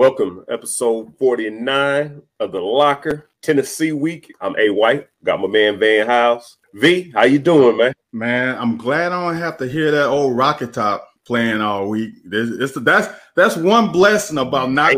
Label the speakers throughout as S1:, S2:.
S1: Welcome, episode 49 of the Locker Tennessee Week. I'm A White. Got my man Van House. V, how you doing, man?
S2: Man, I'm glad I don't have to hear that old Rocky Top playing all week. It's, that's that's one blessing about not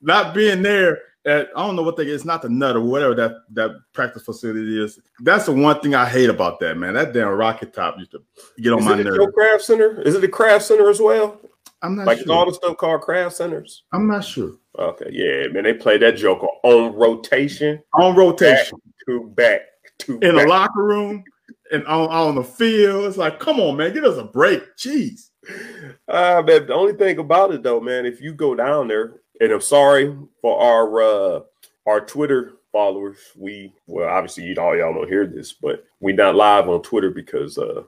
S2: not being there. At, I don't know what they it's not the nut or whatever that that practice facility is. That's the one thing I hate about that man. That damn Rocky Top used to get on
S1: is
S2: my nerves.
S1: Craft Center? Is it the Craft Center as well?
S2: I'm not sure.
S1: like
S2: sure.
S1: all the stuff called Craft Centers.
S2: I'm not sure.
S1: Okay, yeah, man. They play that joker on rotation,
S2: On rotation,
S1: back to back to
S2: in
S1: back.
S2: the locker room, and on, on the field. It's like, come on, man, give us a break. Jeez.
S1: Uh, man, the only thing about it though, man, if you go down there, and I'm sorry for our uh our Twitter followers, we well obviously you all y'all don't hear this, but we not live on Twitter because uh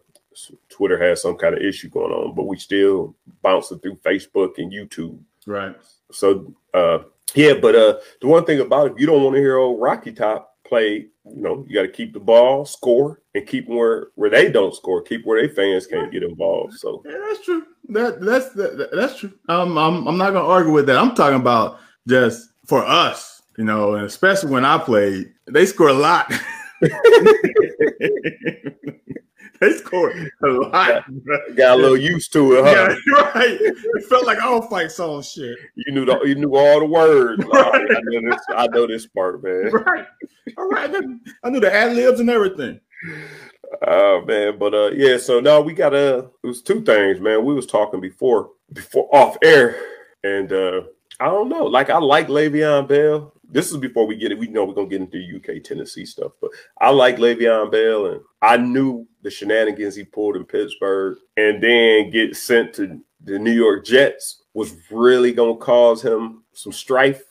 S1: Twitter has some kind of issue going on, but we still bouncing through Facebook and YouTube.
S2: Right.
S1: So uh yeah, but uh the one thing about it, if you don't want to hear old Rocky Top play, you know, you got to keep the ball, score, and keep where where they don't score, keep where they fans can't get involved. So
S2: Yeah, that's true. That that's that, that's true. Um, I'm I'm not gonna argue with that. I'm talking about just for us, you know, and especially when I played, they score a lot. they scored a lot.
S1: got a little used to it, huh?
S2: Yeah, right. It felt like all fight song shit.
S1: You knew the, you knew all the words. Oh, I know this. I know this part, man.
S2: Right. All right. I knew- I knew the ad libs and everything.
S1: Oh man, but uh, yeah. So now we got uh, it was two things, man. We was talking before before off air, and uh, I don't know. Like I like Le'Veon Bell. This is before we get it. We know we're gonna get into UK Tennessee stuff, but I like Le'Veon Bell, and I knew the shenanigans he pulled in Pittsburgh, and then get sent to the New York Jets was really gonna cause him some strife.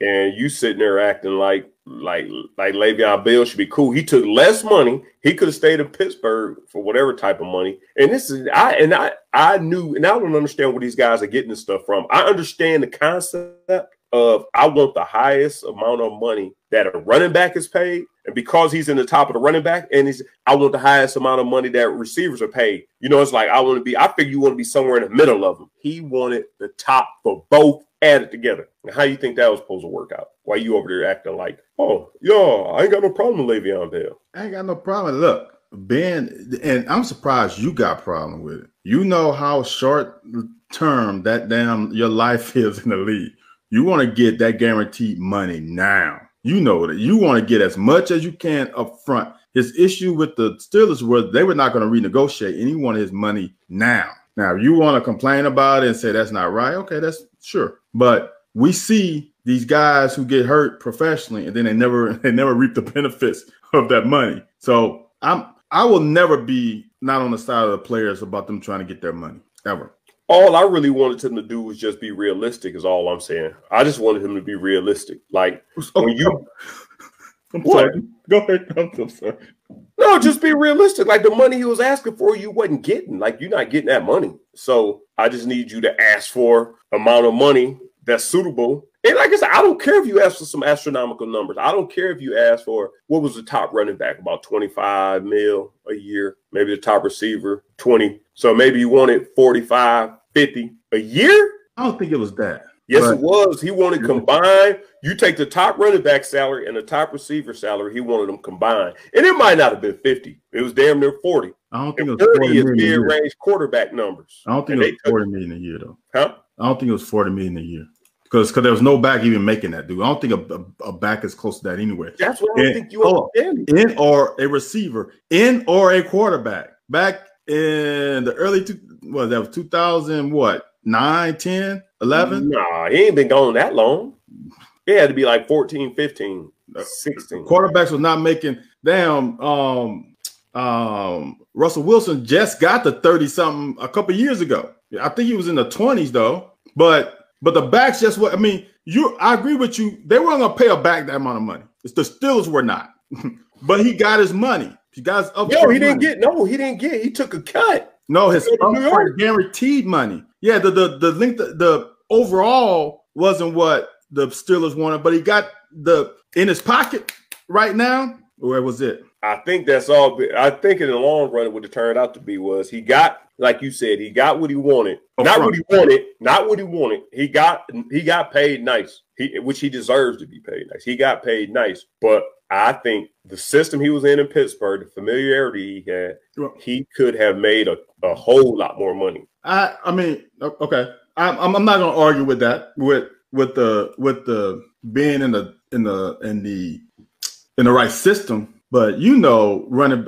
S1: And you sitting there acting like like like Le'Veon Bell should be cool. He took less money. He could have stayed in Pittsburgh for whatever type of money. And this is I and I I knew and I don't understand where these guys are getting this stuff from. I understand the concept of I want the highest amount of money that a running back is paid, and because he's in the top of the running back, and he's I want the highest amount of money that receivers are paid. You know, it's like I want to be. I figure you want to be somewhere in the middle of them. He wanted the top for both added together. Now, how you think that was supposed to work out? Why you over there acting like, oh, yo, I ain't got no problem with Le'Veon Bell.
S2: I ain't got no problem. Look, Ben, and I'm surprised you got problem with it. You know how short term that damn your life is in the league. You want to get that guaranteed money now. You know that you want to get as much as you can up front. His issue with the Steelers was they were not going to renegotiate, and he wanted his money now. Now, if you want to complain about it and say that's not right, okay, that's sure. But we see these guys who get hurt professionally, and then they never they never reap the benefits of that money. So I'm I will never be not on the side of the players about them trying to get their money ever.
S1: All I really wanted him to do was just be realistic, is all I'm saying. I just wanted him to be realistic. Like when you
S2: I'm
S1: What?
S2: sorry. Go ahead. I'm, I'm sorry.
S1: No, just be realistic. Like the money he was asking for, you wasn't getting. Like you're not getting that money. So I just need you to ask for amount of money that's suitable. And like I said, I don't care if you ask for some astronomical numbers. I don't care if you ask for what was the top running back about 25 mil a year, maybe the top receiver 20. So maybe you wanted 45, 50 a year.
S2: I don't think it was that.
S1: Yes,
S2: Right.
S1: it was. He wanted combined. You take the top running back salary and the top receiver salary. He wanted them combined, and it might not have been fifty. It was damn near forty.
S2: I don't think it
S1: And
S2: was 40
S1: thirty is
S2: a year.
S1: mid-range quarterback numbers.
S2: I don't think
S1: And
S2: it was 40 million a year though.
S1: Huh?
S2: I don't think it was 40 million a year. Because because there was no back even making that dude. I don't think a, a, a back is close to that anywhere.
S1: That's what I
S2: And-
S1: think you
S2: hold
S1: understand.
S2: in or a receiver, in or a quarterback. Back in the early two, what that was 2000, what 9, 10, 11?
S1: Nah, he ain't been gone that long. It had to be like 14, 15, 16.
S2: Quarterbacks was not making damn. Um, um, Russell Wilson just got the 30 something a couple years ago. I think he was in the 20s though. But but the backs just what I mean. You, I agree with you. They weren't gonna pay a back that amount of money. It's the Steelers were not, but he got his money. He got his up.
S1: Yo, he didn't get no, he didn't get. He took a cut.
S2: no his
S1: Go to New York.
S2: upfront guaranteed money. Yeah, the the the link the, the overall wasn't what the Steelers wanted, but he got the in his pocket right now. Where was it?
S1: I think that's all. I think in the long run, what it turned out to be was he got, like you said, he got what he wanted. Not what he wanted. Not what he wanted. He got he got paid nice. He which he deserves to be paid nice. He got paid nice. But I think the system he was in in Pittsburgh, the familiarity he had, he could have made a, a whole lot more money.
S2: I I mean, okay, I'm I'm I'm not going to argue with that with with the with the being in the in the in the in the right system, but you know, running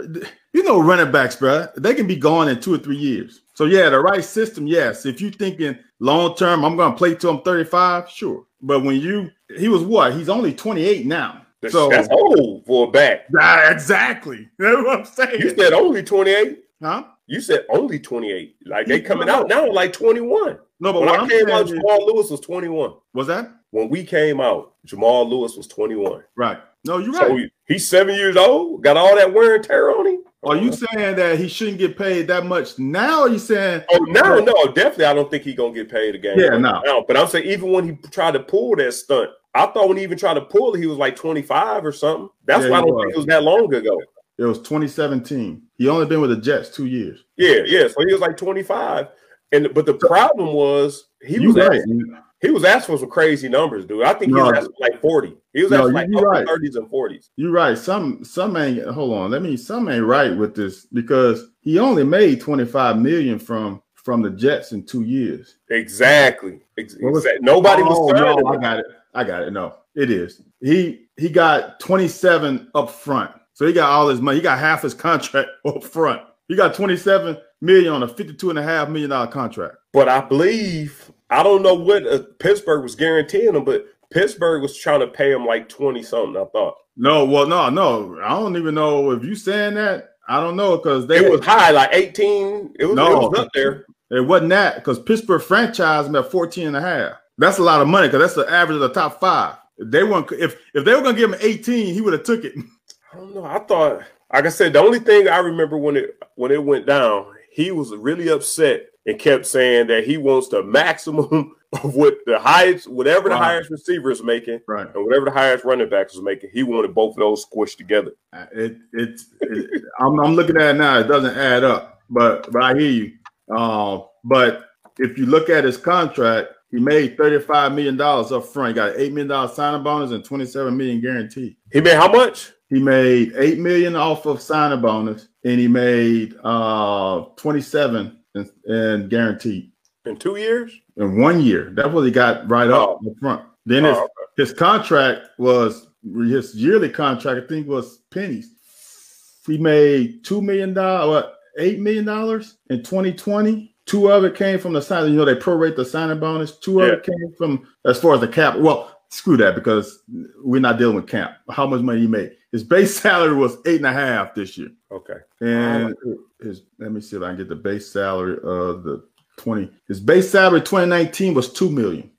S2: you know running backs, bro, they can be gone in two or three years. So yeah, the right system, yes. If you're thinking long term, I'm going to play till I'm 35, sure. But when you he was what? He's only 28 now.
S1: That's,
S2: So
S1: that's old for a back.
S2: Ah, exactly. That's what I'm saying.
S1: You said only 28.
S2: huh?
S1: You said only 28. Like they coming out now like 21.
S2: No, but
S1: When I
S2: I'm
S1: came out, Jamal Lewis was 21.
S2: was that
S1: When we came out, Jamal Lewis was 21.
S2: right? No, you're
S1: So
S2: right.
S1: he- he's seven years old, got all that wear and tear on him.
S2: Are you saying that he shouldn't get paid that much now? Are you saying
S1: Oh no, no, definitely. I don't think he's gonna get paid again.
S2: Yeah, no.
S1: But I'm saying even when he tried to pull that stunt, I thought when he even tried to pull it, he was like 25 or something. That's
S2: Yeah,
S1: why I don't
S2: was.
S1: think it was that long ago.
S2: it was 2017? He only been with the Jets two years.
S1: Yeah, yeah. So he was like 25. And but the problem was he
S2: You
S1: was
S2: right.
S1: asking, he was asking for some crazy numbers, dude. I think he was asking for like 40. He was
S2: No,
S1: asking
S2: you-
S1: like
S2: right.
S1: 30s and 40s.
S2: You're right. Some some ain't hold on. Let me some ain't right with this because he only made 25 million from from the Jets in two years.
S1: Exactly.
S2: exactly. Was-
S1: Nobody was
S2: Oh,
S1: signing
S2: no, I got it. I got it. No, it is. He he got 27 up front. So he got all his money. He got half his contract up front. He got 27 million on a 52 and a half million dollar contract.
S1: But I believe I don't know what uh, Pittsburgh was guaranteeing him, but Pittsburgh was trying to pay him like 20 something, I thought.
S2: No, well, no, no. I don't even know if you saying that. I don't know because they
S1: It was high, like 18. It was,
S2: No.
S1: it was up there.
S2: It wasn't that because Pittsburgh franchise them at 14 and a half. That's a lot of money because that's the average of the top five. If they weren't if if they were gonna give him 18, he would have took it.
S1: I don't know. I thought, like I said, the only thing I remember when it when it went down, he was really upset and kept saying that he wants the maximum of what the highest, whatever the
S2: Wow.
S1: highest receiver is making,
S2: Right.
S1: and whatever the highest running back is making. He wanted both of those squished together.
S2: It it's it, I'm, I'm looking at it now. It doesn't add up, but but I hear you. Um, but if you look at his contract, he made 35 million dollars up front. He got eight million dollar signing bonus and 27 million guaranteed.
S1: He made how much?
S2: He made 8 million off of signing bonus, and he made uh 27 and, in guaranteed
S1: In two years?
S2: in one year. That's what he got right up up front. Then his
S1: Oh,
S2: his contract was his yearly contract. I think was pennies. He made two million dollars, eight million dollars in 2020. Two of it came from the sign. You know they prorate the signing bonus. Two of it came from as far as the cap. Well, screw that because we're not dealing with camp. How much money he made? His base salary was eight and a half this year.
S1: okay.
S2: And his let me see if I can get the base salary of the 20. His base salary 2019 was two million.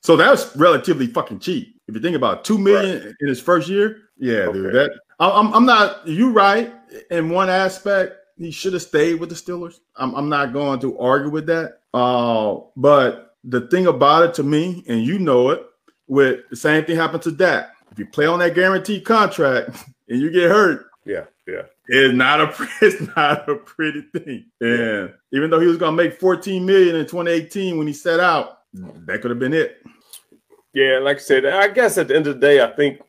S2: So that was relatively fucking cheap. If you think about it, two million in his first year, yeah, dude. That I'm I'm not you right in one aspect. He should have stayed with the Steelers. I'm I'm not going to argue with that. Uh, but the thing about it to me, and you know it, with the same thing happened to Dak. If you play on that guaranteed contract and you get hurt,
S1: Yeah, yeah.
S2: it's not a it's not a pretty thing. And even though he was gonna make 14 million in 2018 when he set out, that could have been it.
S1: Yeah, like I said, I guess at the end of the day, I think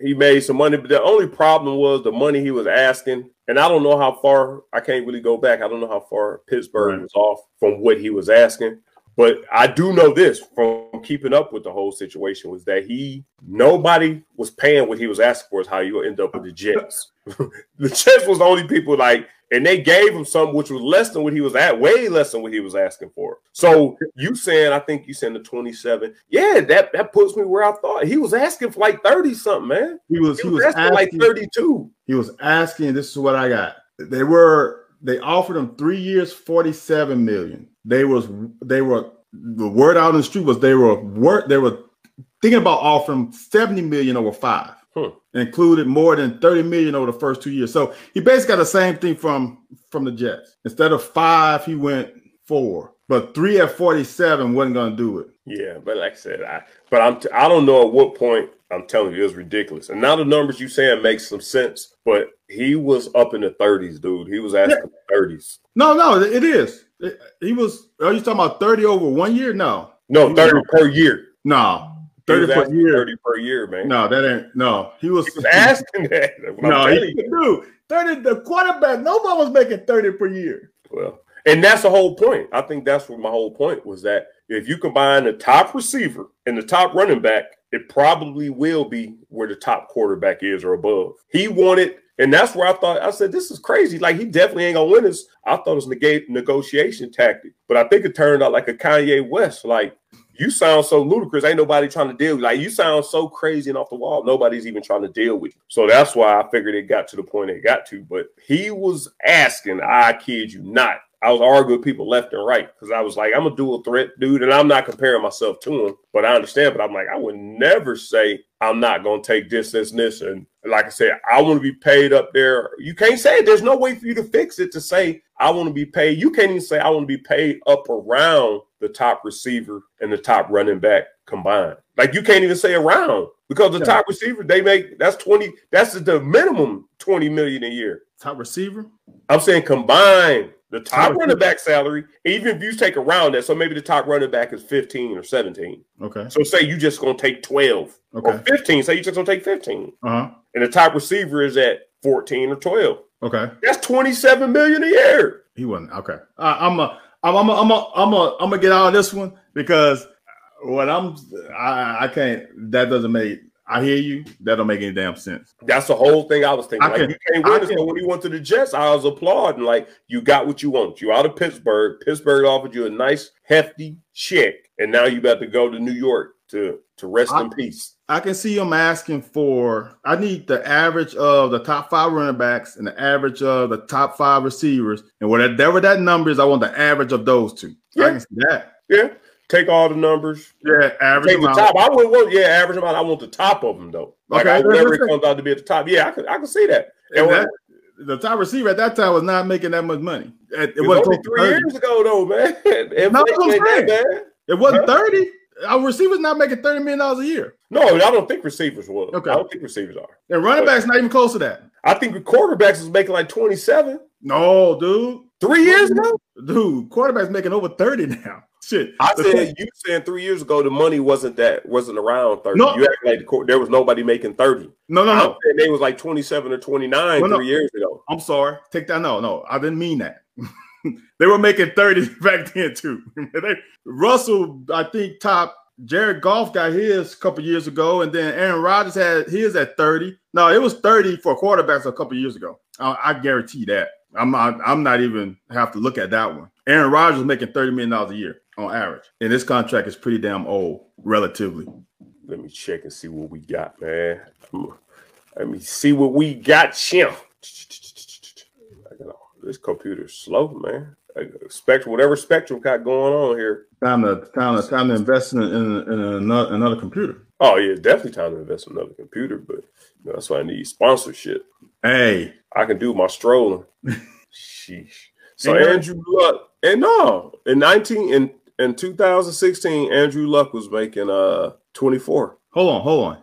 S1: he made some money. But the only problem was the money he was asking. And I don't know how far, I can't really go back. I don't know how far Pittsburgh
S2: Right.
S1: was off from what he was asking. But I do know this from keeping up with the whole situation was that he nobody was paying what he was asking for is how you end up with the Jets. the Jets was the only people like, and they gave him something which was less than what he was at, way less than what he was asking for. So you saying, I think you saying the 27. Yeah, that that puts me where I thought he was asking for like 30 something, man.
S2: He was
S1: He
S2: he
S1: was
S2: was
S1: asking like 32.
S2: he was asking. This is what I got. They were they offered him three years, 47 million. They was they were the word out in the street was they were word they were thinking about offering 70 million over five.
S1: Hmm.
S2: included more than 30 million over the first two years. So he basically got the same thing from from the Jets. Instead of five, he went four. But three at 47 wasn't going to do it.
S1: Yeah, but like I said, I but I'm t- I don't know at what point I'm telling you it was ridiculous. And now the numbers you saying make some sense, but he was up in the 30s, dude. He was asking yeah. 30s.
S2: No, no, it is. He was. Are you talking about 30 over one year? No,
S1: no, 30 per year.
S2: No, 30 per year.
S1: 30 per year, man.
S2: No, that ain't no. He was,
S1: he was asking that.
S2: No, he, dude, 30 the quarterback, nobody was making 30 per year.
S1: Well, and that's the whole point. I think that's what my whole point was that if you combine the top receiver and the top running back, it probably will be where the top quarterback is or above. He wanted, and that's where I thought I said this is crazy. Like he definitely ain't gonna win this. I thought it was a negotiation tactic, but I think it turned out like a Kanye West. Like you sound so ludicrous. Ain't nobody trying to deal with Like you sound so crazy and off the wall. Nobody's even trying to deal with you. So that's why I figured it got to the point it got to. But he was asking, I kid you not, I was arguing with people left and right because I was like, I'm a dual threat dude, and I'm not comparing myself to him, but I understand. But I'm like, I would never say I'm not going to take this, this, and this. And like I said, I want to be paid up there. You can't say it. There's no way for you to fix it to say I want to be paid. You can't even say I want to be paid up around the top receiver and the top running back combined. Like you can't even say around because the top receiver they make that's 20 that's the minimum 20 million a year.
S2: Top receiver?
S1: I'm saying combined the top running back salary, even if you take around that, so maybe the top running back is 15 or 17.
S2: Okay.
S1: So say you just gonna take 12 okay. or 15. Say you just gonna take 15.
S2: Uh-huh.
S1: And the top receiver is at 14 or 12.
S2: Okay.
S1: That's 27 million a year.
S2: He wasn't okay. Uh, I'm a I'm I'm a, I'm a, I'm a, I'm gonna get out of this one because what I'm I, I can't that doesn't make I hear you. That don't make any damn sense.
S1: That's the whole thing I was thinking. I like can, you can't win this. when he went to the Jets, I was applauding. Like you got what you want. You out of Pittsburgh. Pittsburgh offered you a nice hefty check, and now you got to go to New York to to rest I, in peace.
S2: I can see him asking for. I need the average of the top five running backs and the average of the top five receivers, and whatever that number is, I want the average of those two. Yeah. I can see that.
S1: Yeah. Take all the numbers.
S2: Yeah, average.
S1: Take the top. I would want. Yeah, average amount. I want the top of them though. Like okay, whatever it comes out to be at the top. Yeah, I can. I can see that.
S2: And that, the top receiver at that time was not making that much money. It,
S1: it was only three years ago though, man. It,
S2: no, that, it wasn't huh? thirty. Our receivers not making thirty million dollars a year.
S1: No, I don't think receivers will. Okay, I don't think receivers are.
S2: And running backs not even close to that.
S1: I think quarterbacks is making like twenty seven.
S2: No, dude.
S1: Three years ago,
S2: dude. Quarterbacks making over thirty now. Shit.
S1: I said you saying three years ago the money wasn't that wasn't around thirty. No. You act like the, there was nobody making thirty.
S2: No, no, no.
S1: They was like twenty seven or twenty nine no, three no. years ago.
S2: I'm sorry. Take that. No, no, I didn't mean that. they were making thirty back then too. they, Russell, I think, top. Jared Goff got his a couple years ago, and then Aaron Rodgers had his at thirty. No, it was thirty for quarterbacks a couple years ago. I, I guarantee that. I'm not. I'm not even have to look at that one. Aaron Rodgers making thirty million dollars a year on average. And this contract is pretty damn old, relatively.
S1: Let me check and see what we got, man. Let me see what we got, Chim. This computer's slow, man. Spectrum, whatever Spectrum got going on here.
S2: Time to time to time to invest in, in, in another, another computer.
S1: Oh yeah, definitely time to invest in another computer. But you know, that's why I need sponsorship.
S2: Hey,
S1: I can do my strolling. Sheesh. So Andrew Luck, and no, in nineteen in in 2016, Andrew Luck was making uh 24.
S2: Hold on, hold on.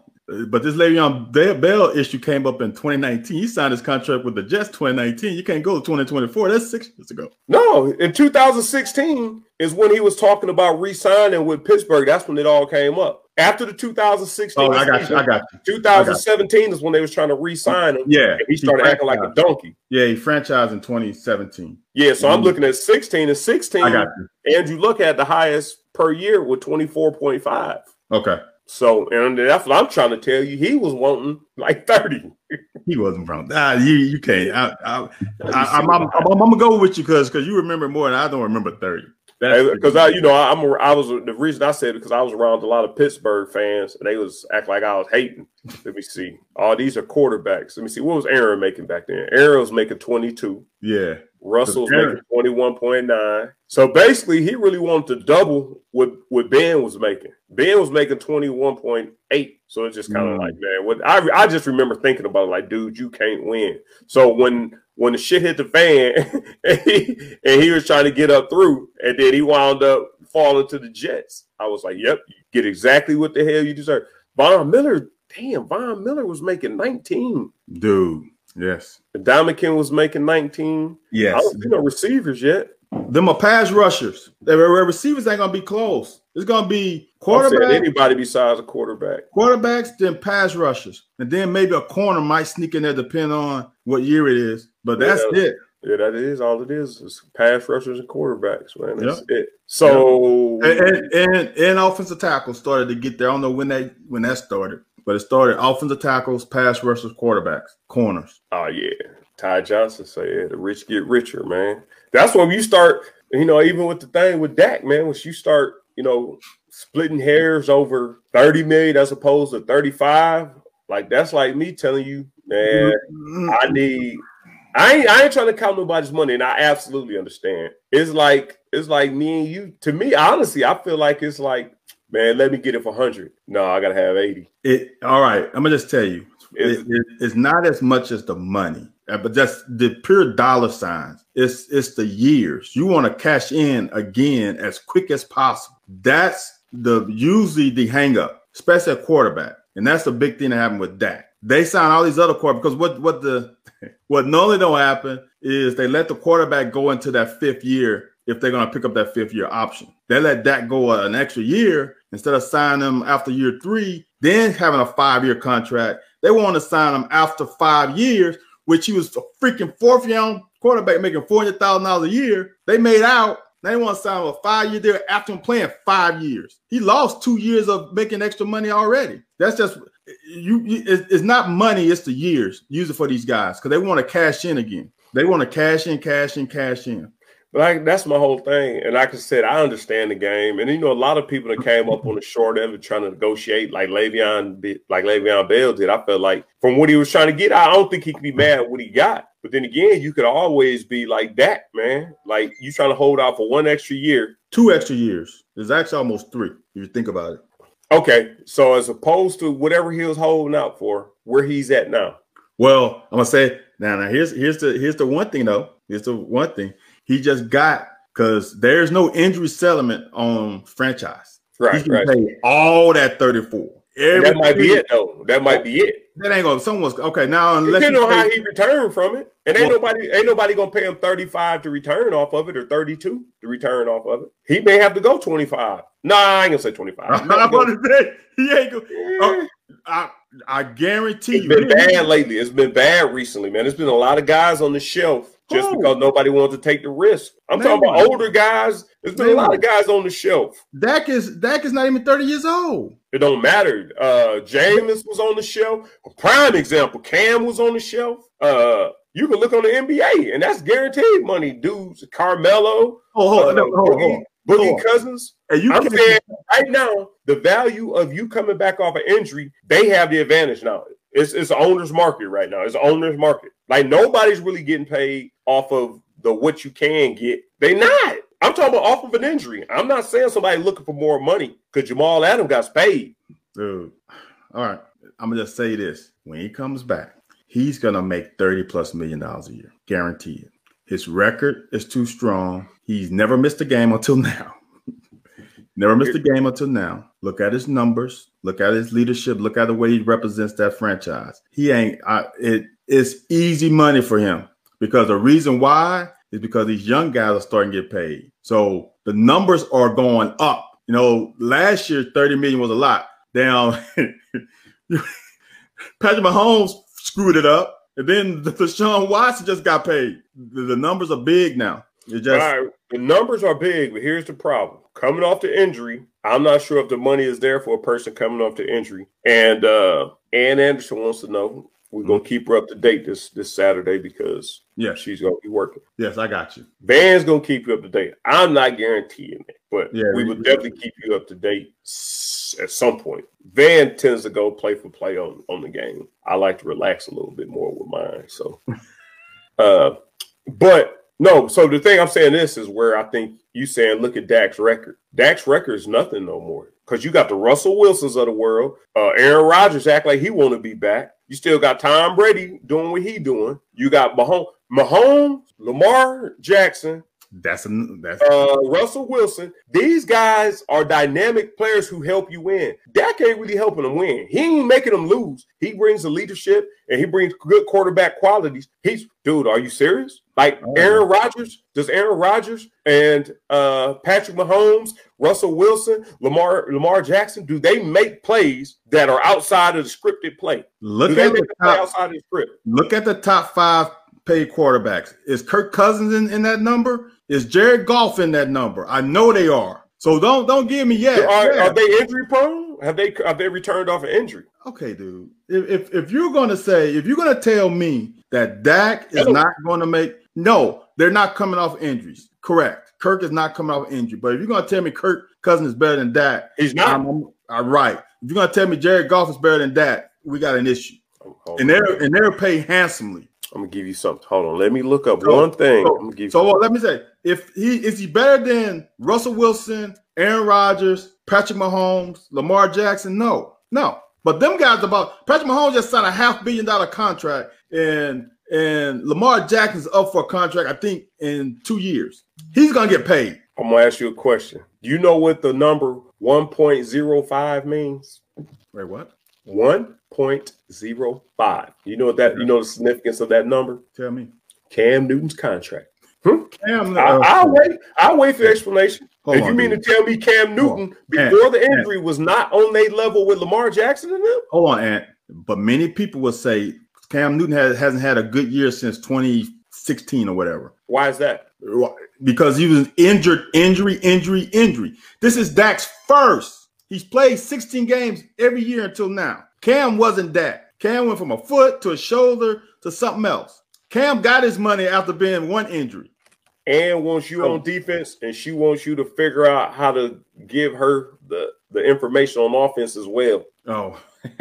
S2: But this Le'Veon Bell issue came up in 2019. He signed his contract with the Jets 2019. You can't go to 2024. That's six years ago.
S1: No, in 2016 is when he was talking about re-signing with Pittsburgh. That's when it all came up. After the 2016,
S2: oh, I got you. I got
S1: you. 2017 got you. is when they was trying to re-sign him.
S2: Yeah,
S1: he started he acting like a donkey.
S2: Yeah, he franchised in 2017.
S1: Yeah, so mm-hmm. I'm looking at 16 and 16. I got you. Andrew Luck had the highest per year with 24.5.
S2: Okay.
S1: So, and that's what I'm trying to tell you. He was wanting like 30.
S2: he wasn't wrong. Ah, you you can't. I, I, I, am I'm, I'm, I'm, gonna go with you because because you remember more and I don't remember 30
S1: because I, you know, I, am I was the reason I said it because I was around a lot of Pittsburgh fans and they was act like I was hating. Let me see. All oh, these are quarterbacks. Let me see. What was Aaron making back then? Aaron was making 22.
S2: Yeah.
S1: Russell's making 21.9. So basically, he really wanted to double what, what Ben was making. Ben was making 21.8. So it's just kind of mm. like, man, what I I just remember thinking about it, like, dude, you can't win. So when when the shit hit the fan and, he, and he was trying to get up through, and then he wound up falling to the Jets, I was like, yep, you get exactly what the hell you deserve. Von Miller, damn, Von Miller was making 19.
S2: Dude, yes.
S1: Ndamukong was making 19.
S2: Yes.
S1: I don't see no receivers yet.
S2: Them are pass rushers. The receivers ain't gonna be close. It's gonna be quarterback.
S1: Anybody besides a quarterback.
S2: Quarterbacks, then pass rushers, and then maybe a corner might sneak in there, depending on what year it is. But that's
S1: yeah,
S2: it.
S1: Yeah, that is all it is. Is pass rushers and quarterbacks, man. That's it. So
S2: yep. and, and, and and offensive tackles started to get there. I don't know when that when that started, but it started offensive tackles, pass rushers, quarterbacks, corners.
S1: Oh yeah, Ty Johnson said the rich get richer, man. That's when you start, you know, even with the thing with Dak, man, once you start, you know, splitting hairs over 30 million as opposed to 35, like that's like me telling you, man, mm-hmm. I need I ain't, I ain't trying to count nobody's money, and I absolutely understand. It's like it's like me and you. To me, honestly, I feel like it's like, man, let me get it for hundred. No, I gotta have eighty.
S2: It all right. I'm gonna just tell you, it, it, it's not as much as the money. Uh, but that's the pure dollar signs. It's it's the years. You want to cash in again as quick as possible. That's the usually the hangup, especially a quarterback. And that's the big thing that happened with Dak. They sign all these other quarterbacks because what what the what normally don't happen is they let the quarterback go into that fifth year if they're going to pick up that fifth year option. They let Dak go an extra year instead of signing him after year three, then having a five year contract. They want to sign him after five years which he was a freaking fourth young quarterback making four hundred thousand dollars a year. They made out. They want to sign him a five year deal after him playing five years. He lost two years of making extra money already. That's just you. It's not money. It's the years. Use it for these guys because they want to cash in again. They want to cash in, cash in, cash in.
S1: Like that's my whole thing. And like I said, I understand the game. And you know, a lot of people that came up on the short end of trying to negotiate, like Le'Veon, like Le'Veon Bell did. I felt like from what he was trying to get, I don't think he could be mad at what he got. But then again, you could always be like that, man. Like you trying to hold out for one extra year,
S2: two extra years. There's actually almost three if you think about it.
S1: Okay, so as opposed to whatever he was holding out for, where he's at now.
S2: Well, I'm gonna say now. Now here's here's the here's the one thing though. Here's the one thing he just got because there's no injury settlement on franchise.
S1: Right, right.
S2: Pay all that 34.
S1: that might be it though. That might be it.
S2: That ain't gonna someone's okay now unless
S1: depending on how he returned from it. And ain't well, nobody ain't nobody gonna pay him 35 to return off of it or 32 to return off of it. He may have to go 25. No, nah, I ain't gonna say 25. I'm
S2: gonna say he ain't gonna oh, I, I guarantee
S1: it's
S2: you.
S1: It's been bad lately. It's been bad recently, man. There's been a lot of guys on the shelf just because nobody wants to take the risk. I'm talking about older guys. There's been a lot of guys on the shelf.
S2: Dak is Dak is not even 30 years old.
S1: It don't matter. Uh Jameis was on the shelf. A prime example. Cam was on the shelf. Uh you can look on the NBA, and that's guaranteed money, dudes. Carmelo,
S2: oh, hold, uh, no,
S1: Boogie, Boogie Cousins. And you I'm saying right now, the value of you coming back off an injury, they have the advantage now. It's it's owner's market right now. It's owner's market. Like nobody's really getting paid off of the what you can get. They not. I'm talking about off of an injury. I'm not saying somebody looking for more money because Jamal Adams got paid.
S2: Dude. All right. I'm gonna just say this. When he comes back, he's gonna make 30 plus million dollars a year. Guaranteed. His record is too strong. He's never missed a game until now. never missed a game until now. Look at his numbers. Look at his leadership. Look at the way he represents that franchise. He ain't. I, it, it's easy money for him because the reason why is because these young guys are starting to get paid. So the numbers are going up. You know, last year 30 million was a lot. Down Patrick Mahomes screwed it up. And then the, Sean Watson just got paid. The, the numbers are big now. It just
S1: right. the numbers are big, but here's the problem. Coming off the injury, I'm not sure if the money is there for a person coming off the injury. And uh Ann Anderson wants to know we're gonna keep her up to date this this Saturday because yeah, she's gonna be working.
S2: Yes, I got you.
S1: Van's gonna keep you up to date. I'm not guaranteeing it, but yeah, we, will definitely keep you up to date at some point. Van tends to go play for play on on the game. I like to relax a little bit more with mine. So, uh, but No, so the thing I'm saying this is where I think you saying look at Dak's record. Dak's record is nothing no more because you got the Russell Wilsons of the world. Uh, Aaron Rodgers act like he want to be back. You still got Tom Brady doing what he doing. You got Mahomes, Mahomes Lamar Jackson,
S2: That's a that's
S1: uh, Russell Wilson. These guys are dynamic players who help you win. Dak ain't really helping them win. He ain't making them lose. He brings the leadership and he brings good quarterback qualities. He's dude, are you serious? Like
S2: Oh.
S1: Aaron Rodgers, does Aaron Rodgers and uh, Patrick Mahomes, Russell Wilson, Lamar Lamar Jackson, do they make plays that are outside of the scripted play?
S2: look
S1: do
S2: at the top,
S1: outside of the script?
S2: look at the top five paid quarterbacks. Is Kirk Cousins in, in that number? Is Jared Goff in that number? I know they are. So don't don't give me yeah.
S1: Are,
S2: yeah.
S1: are they injury prone? Have they have they returned off an injury?
S2: Okay, dude. If, if if you're gonna say if you're gonna tell me that Dak is
S1: No.
S2: not gonna make no, they're not coming off injuries. Correct. Kirk is not coming off injury. But if you're gonna tell me Kirk Cousins is better than Dak,
S1: He's not.
S2: I'm, I'm- all right. If you're gonna tell me Jared Goff is better than Dak, we got an issue.
S1: Hold
S2: And they're and they're paid handsomely.
S1: I'm gonna give you something. Hold on. Let me look up
S2: So-
S1: one thing.
S2: so-
S1: I'm gonna give
S2: So let me say, if he is he better than Russell Wilson, Aaron Rodgers, Patrick Mahomes, Lamar Jackson? No, no. But them guys about Patrick Mahomes just signed a half billion dollar contract, and and Lamar Jackson's up for a contract, I think, in two years. He's gonna get paid.
S1: I'm gonna ask you a question. Do you know what the number 1.05 means?
S2: Wait, what?
S1: 1.05. You know what that? You know the significance of that number?
S2: Tell me.
S1: Cam Newton's contract.
S2: Cam,
S1: I,
S2: uh,
S1: I'll wait. I'll wait for the explanation. If you mean
S2: dude.
S1: to tell me Cam Newton before the injury was not on a level with Lamar Jackson and them?
S2: Hold on, Ant. But many people will say Cam Newton has, hasn't had a good year since 2016 or whatever.
S1: Why is that?
S2: because he was injured, injury, injury, injury. This is Dak's first. He's played 16 games every year until now. Cam wasn't that. Cam went from a foot to a shoulder to something else. Cam got his money after being one injury.
S1: and wants you on defense, and she wants you to figure out how to give her the the information on offense as well.
S2: Oh,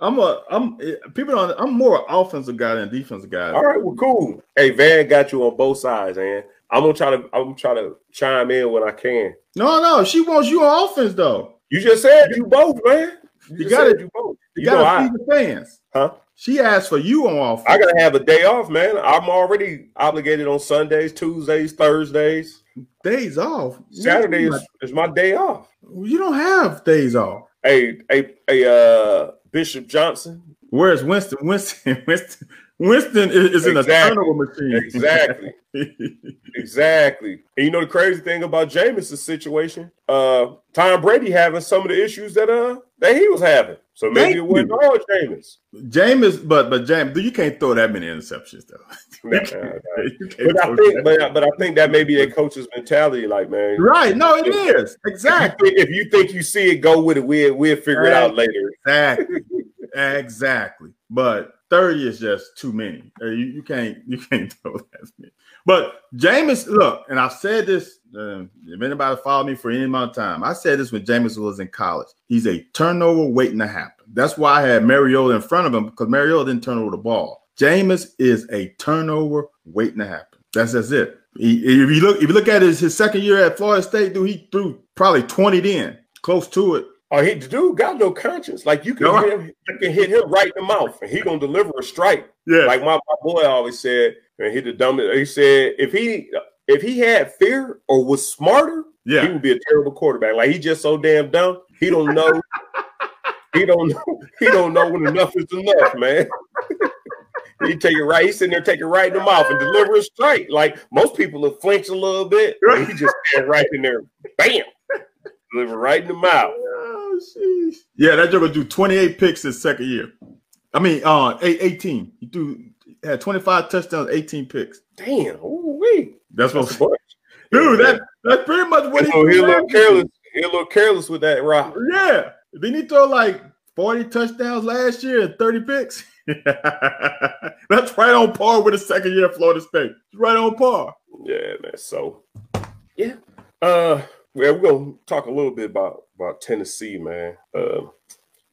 S2: I'm a I'm people don't. I'm more an offensive guy than a defensive guy.
S1: All right, well, cool. Hey, Van got you on both sides, man. I'm gonna try to I'm gonna try to chime in when I can.
S2: No, no, she wants you on offense though.
S1: You just said you both, man.
S2: You
S1: just
S2: gotta-
S1: said you both.
S2: You,
S1: You,
S2: gotta
S1: I,
S2: feed the fans.
S1: huh?
S2: She asked for you on offense.
S1: I gotta have a day off, man. I'm already obligated on Sundays, Tuesdays, Thursdays.
S2: days off.
S1: Saturday is, is my day off.
S2: You don't have days off.
S1: Hey, hey, hey, uh, Bishop Johnson.
S2: Where's Winston? Winston, Winston, Winston is, is in a
S1: Exactly.
S2: turnover machine.
S1: Exactly. Exactly. And you know the crazy thing about Jameis' situation, uh, Tom Brady having some of the issues that uh that he was having. So maybe
S2: Thank
S1: it wasn't
S2: you.
S1: all Jameis.
S2: Jameis, but but James, you can't throw that many interceptions though.
S1: Nah, nah, nah. But I think,
S2: that.
S1: but, but I think that may be their coach's mentality. Like, man,
S2: right? No, it is
S1: If you,
S2: exactly,
S1: if you think you see it, go with it. We'll we'll figure it out later.
S2: exactly, exactly. But thirty is just too many. Uh, You, you can't you can't throw that many. But Jameis, look, and I've said this. Uh, if anybody followed me for any amount of time, I said this when Jameis was in college. He's a turnover waiting to happen. That's why I had Mariota in front of him because Mariota didn't turn over the ball. Jameis is a turnover waiting to happen. That's just it. He, if you look, if you look at his, his second year at Florida State, dude, he threw probably 20 then, close to it.
S1: Oh, he dude got no conscience. Like you can
S2: No.
S1: hit him, you can hit him right in the mouth, and he gonna deliver a strike.
S2: Yeah.
S1: Like my, my boy always said, and he the dumbest. He said if he if he had fear or was smarter,
S2: yeah, he
S1: would be a terrible quarterback. Like he just so damn dumb. He don't know. he don't know. He don't know when enough is enough, man. he take it right. He's sitting there taking right in the mouth and deliver a strike. Like most people will flinch a little bit. He just stand right in there, bam, deliver right in the mouth.
S2: Oh, sheesh. Yeah, that joker do 28 picks his second year. I mean, uh, eight- 18. He threw had 25 touchdowns, 18 picks.
S1: Damn, ooh wee.
S2: That's what,
S1: That's a bunch.
S2: dude. That that's pretty much what he.
S1: So he a little careless. He a little careless with that rock.
S2: Yeah, didn't he throw like 40 touchdowns last year and 30 picks? that's right on par with the second year at Florida State. It's right on par.
S1: Yeah, man. So yeah. Uh well, we're gonna talk a little bit about about Tennessee, man. Uh,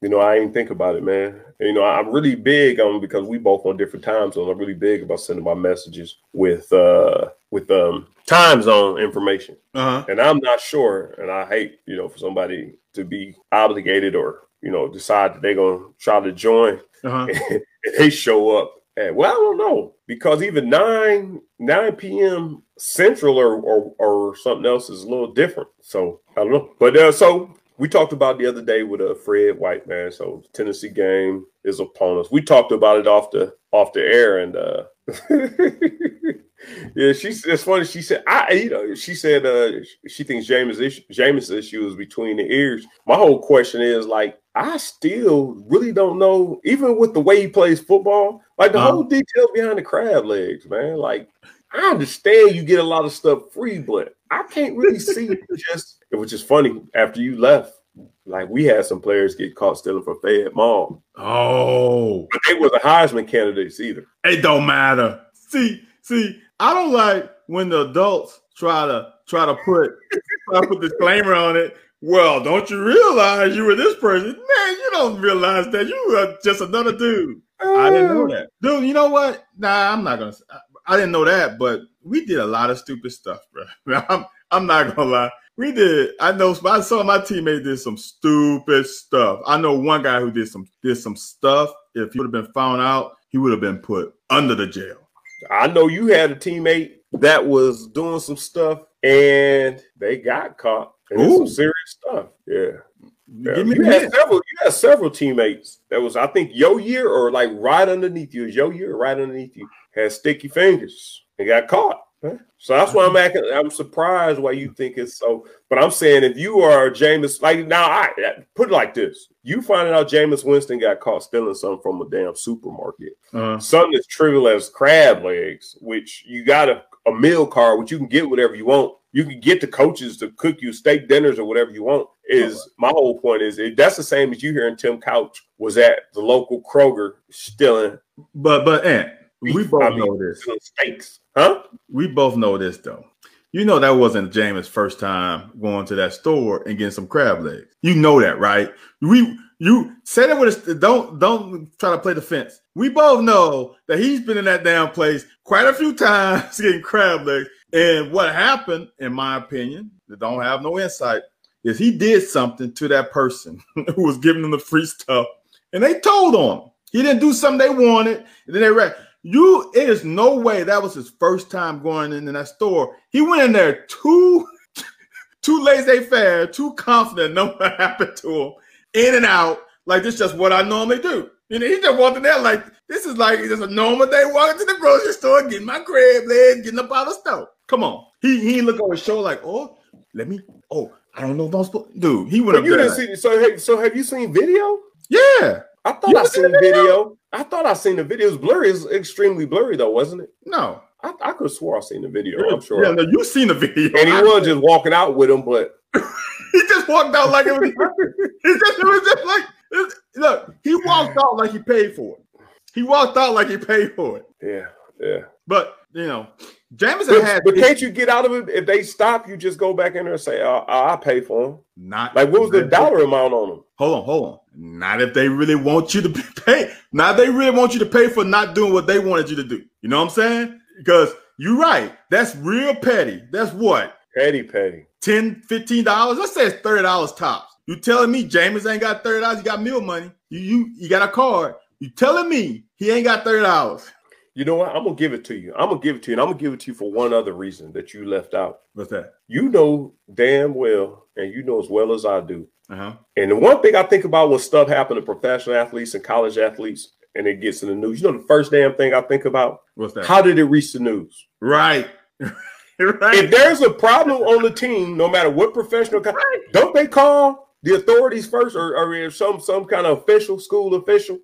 S1: You know, I ain't think about it, man. You know, I'm really big on because we both on different time zones. I'm really big about sending my messages with uh with um time zone information.
S2: Uh-huh.
S1: And I'm not sure, and I hate, you know, for somebody to be obligated or, you know, decide that they're gonna try to join
S2: Uh-huh.
S1: and they show up at well, I don't know, because even 9 9 p.m. central or, or or something else is a little different. So I don't know. But uh so we talked about the other day with a uh, Fred White man. So Tennessee game is upon us. We talked about it off the off the air and uh yeah, she's it's funny. She said, I you know, she said uh she thinks James issue James issue is between the ears. My whole question is like, I still really don't know, even with the way he plays football, like the
S2: Uh-huh.
S1: whole details behind the crab legs, man. Like, I understand you get a lot of stuff free, but I can't really see just it, which is funny after you left. Like we had some players get caught stealing from Fayette Mall,
S2: Oh,
S1: but they were the Heisman candidates either.
S2: it don't matter. See, see, I don't like when the adults try to try to put try to put disclaimer on it. Well, don't you realize you were this person? Man, you don't realize that you were just another dude. I didn't know that, dude. You know what? Nah, I'm not gonna. I, I didn't know that, but we did a lot of stupid stuff, bro. I'm, I'm not gonna lie. We did. I know. I saw my teammate did some stupid stuff. I know one guy who did some did some stuff. If he would have been found out, he would have been put under the jail.
S1: I know you had a teammate that was doing some stuff and they got caught. And it's some
S2: Ooh.
S1: serious stuff. Yeah. Yeah.
S2: Give me
S1: You had several. You had several teammates that was, I think, your year or like right underneath you. Is your year right underneath you had sticky fingers and got caught. So that's why I'm acting. I'm surprised why you think it's so. But I'm saying if you are Jameis, like now, I put it like this: you finding out Jameis Winston got caught stealing something from a damn supermarket,
S2: Uh,
S1: something as trivial as crab legs, which you got a, a meal card, which you can get whatever you want. You can get the coaches to cook you steak dinners or whatever you want. Is my whole point is if that's the same as you hearing Tim Couch was at the local Kroger stealing,
S2: but but Ant, we both
S1: I mean,
S2: know this.
S1: steaks, huh?
S2: We both know this though. You know that wasn't James' first time going to that store and getting some crab legs. You know that, right? We you say that with a, don't don't try to play the fence. We both know that he's been in that damn place quite a few times getting crab legs. And what happened, in my opinion, that don't have no insight, is he did something to that person who was giving him the free stuff, and they told on him. He didn't do something they wanted, and then they read. You, it is no way that was his first time going into that store. He went in there too, too laissez-faire, too confident. Nothing happened to him. In and out, like this. is Just what I normally do. Know, he just walked in there like this is like just a normal day walking to the grocery store, getting my crab leg, getting up out of stove. Come on, he he look on his shoulder like, oh, let me. Oh, I don't know if I'm supposed. Dude, he went
S1: But
S2: up
S1: you
S2: there.
S1: didn't
S2: like,
S1: see. So, hey, so have you seen video?
S2: yeah,
S1: I thought
S2: You
S1: I seen
S2: the video?
S1: video. I thought I seen the video. It was blurry. It's extremely blurry though, wasn't it?
S2: no,
S1: I, I could have swore I seen the video. I'm sure.
S2: Yeah, no, you seen the video.
S1: and he
S2: I-
S1: was just walking out with him, but
S2: he just walked out like it was. It just, it was just like it- look. He walked out like he paid for it. He walked out like he paid for it.
S1: yeah, yeah.
S2: But you know, Jameson
S1: But,
S2: had
S1: but can't you get out of it if they stop? You just go back in there and say, uh, uh, "I I'll pay for them."
S2: not
S1: Like, what was the dollar amount on them?
S2: Hold on, hold on. Not if they really want you to pay. Now they really want you to pay for not doing what they wanted you to do. You know what I'm saying? Because you're right. That's real petty. That's what
S1: Petty, petty.
S2: 10 $15? Let's say it's $30 tops. You telling me James ain't got $30? He got meal money. You you you got a card. You telling me he ain't got $30.
S1: You know what? I'm gonna give it to you. I'm gonna give it to you, and I'm gonna give it to you for one other reason that you left out.
S2: What's that?
S1: You know damn well, and you know as well as I do.
S2: Uh-huh.
S1: And the one thing I think about when stuff happens to professional athletes and college athletes, and it gets in the news, you know, the first damn thing I think about:
S2: What's that?
S1: how did it reach the news?
S2: right. right.
S1: If there's a problem on the team, no matter what professional, co- don't they call the authorities first, or, or some some kind of official, school official?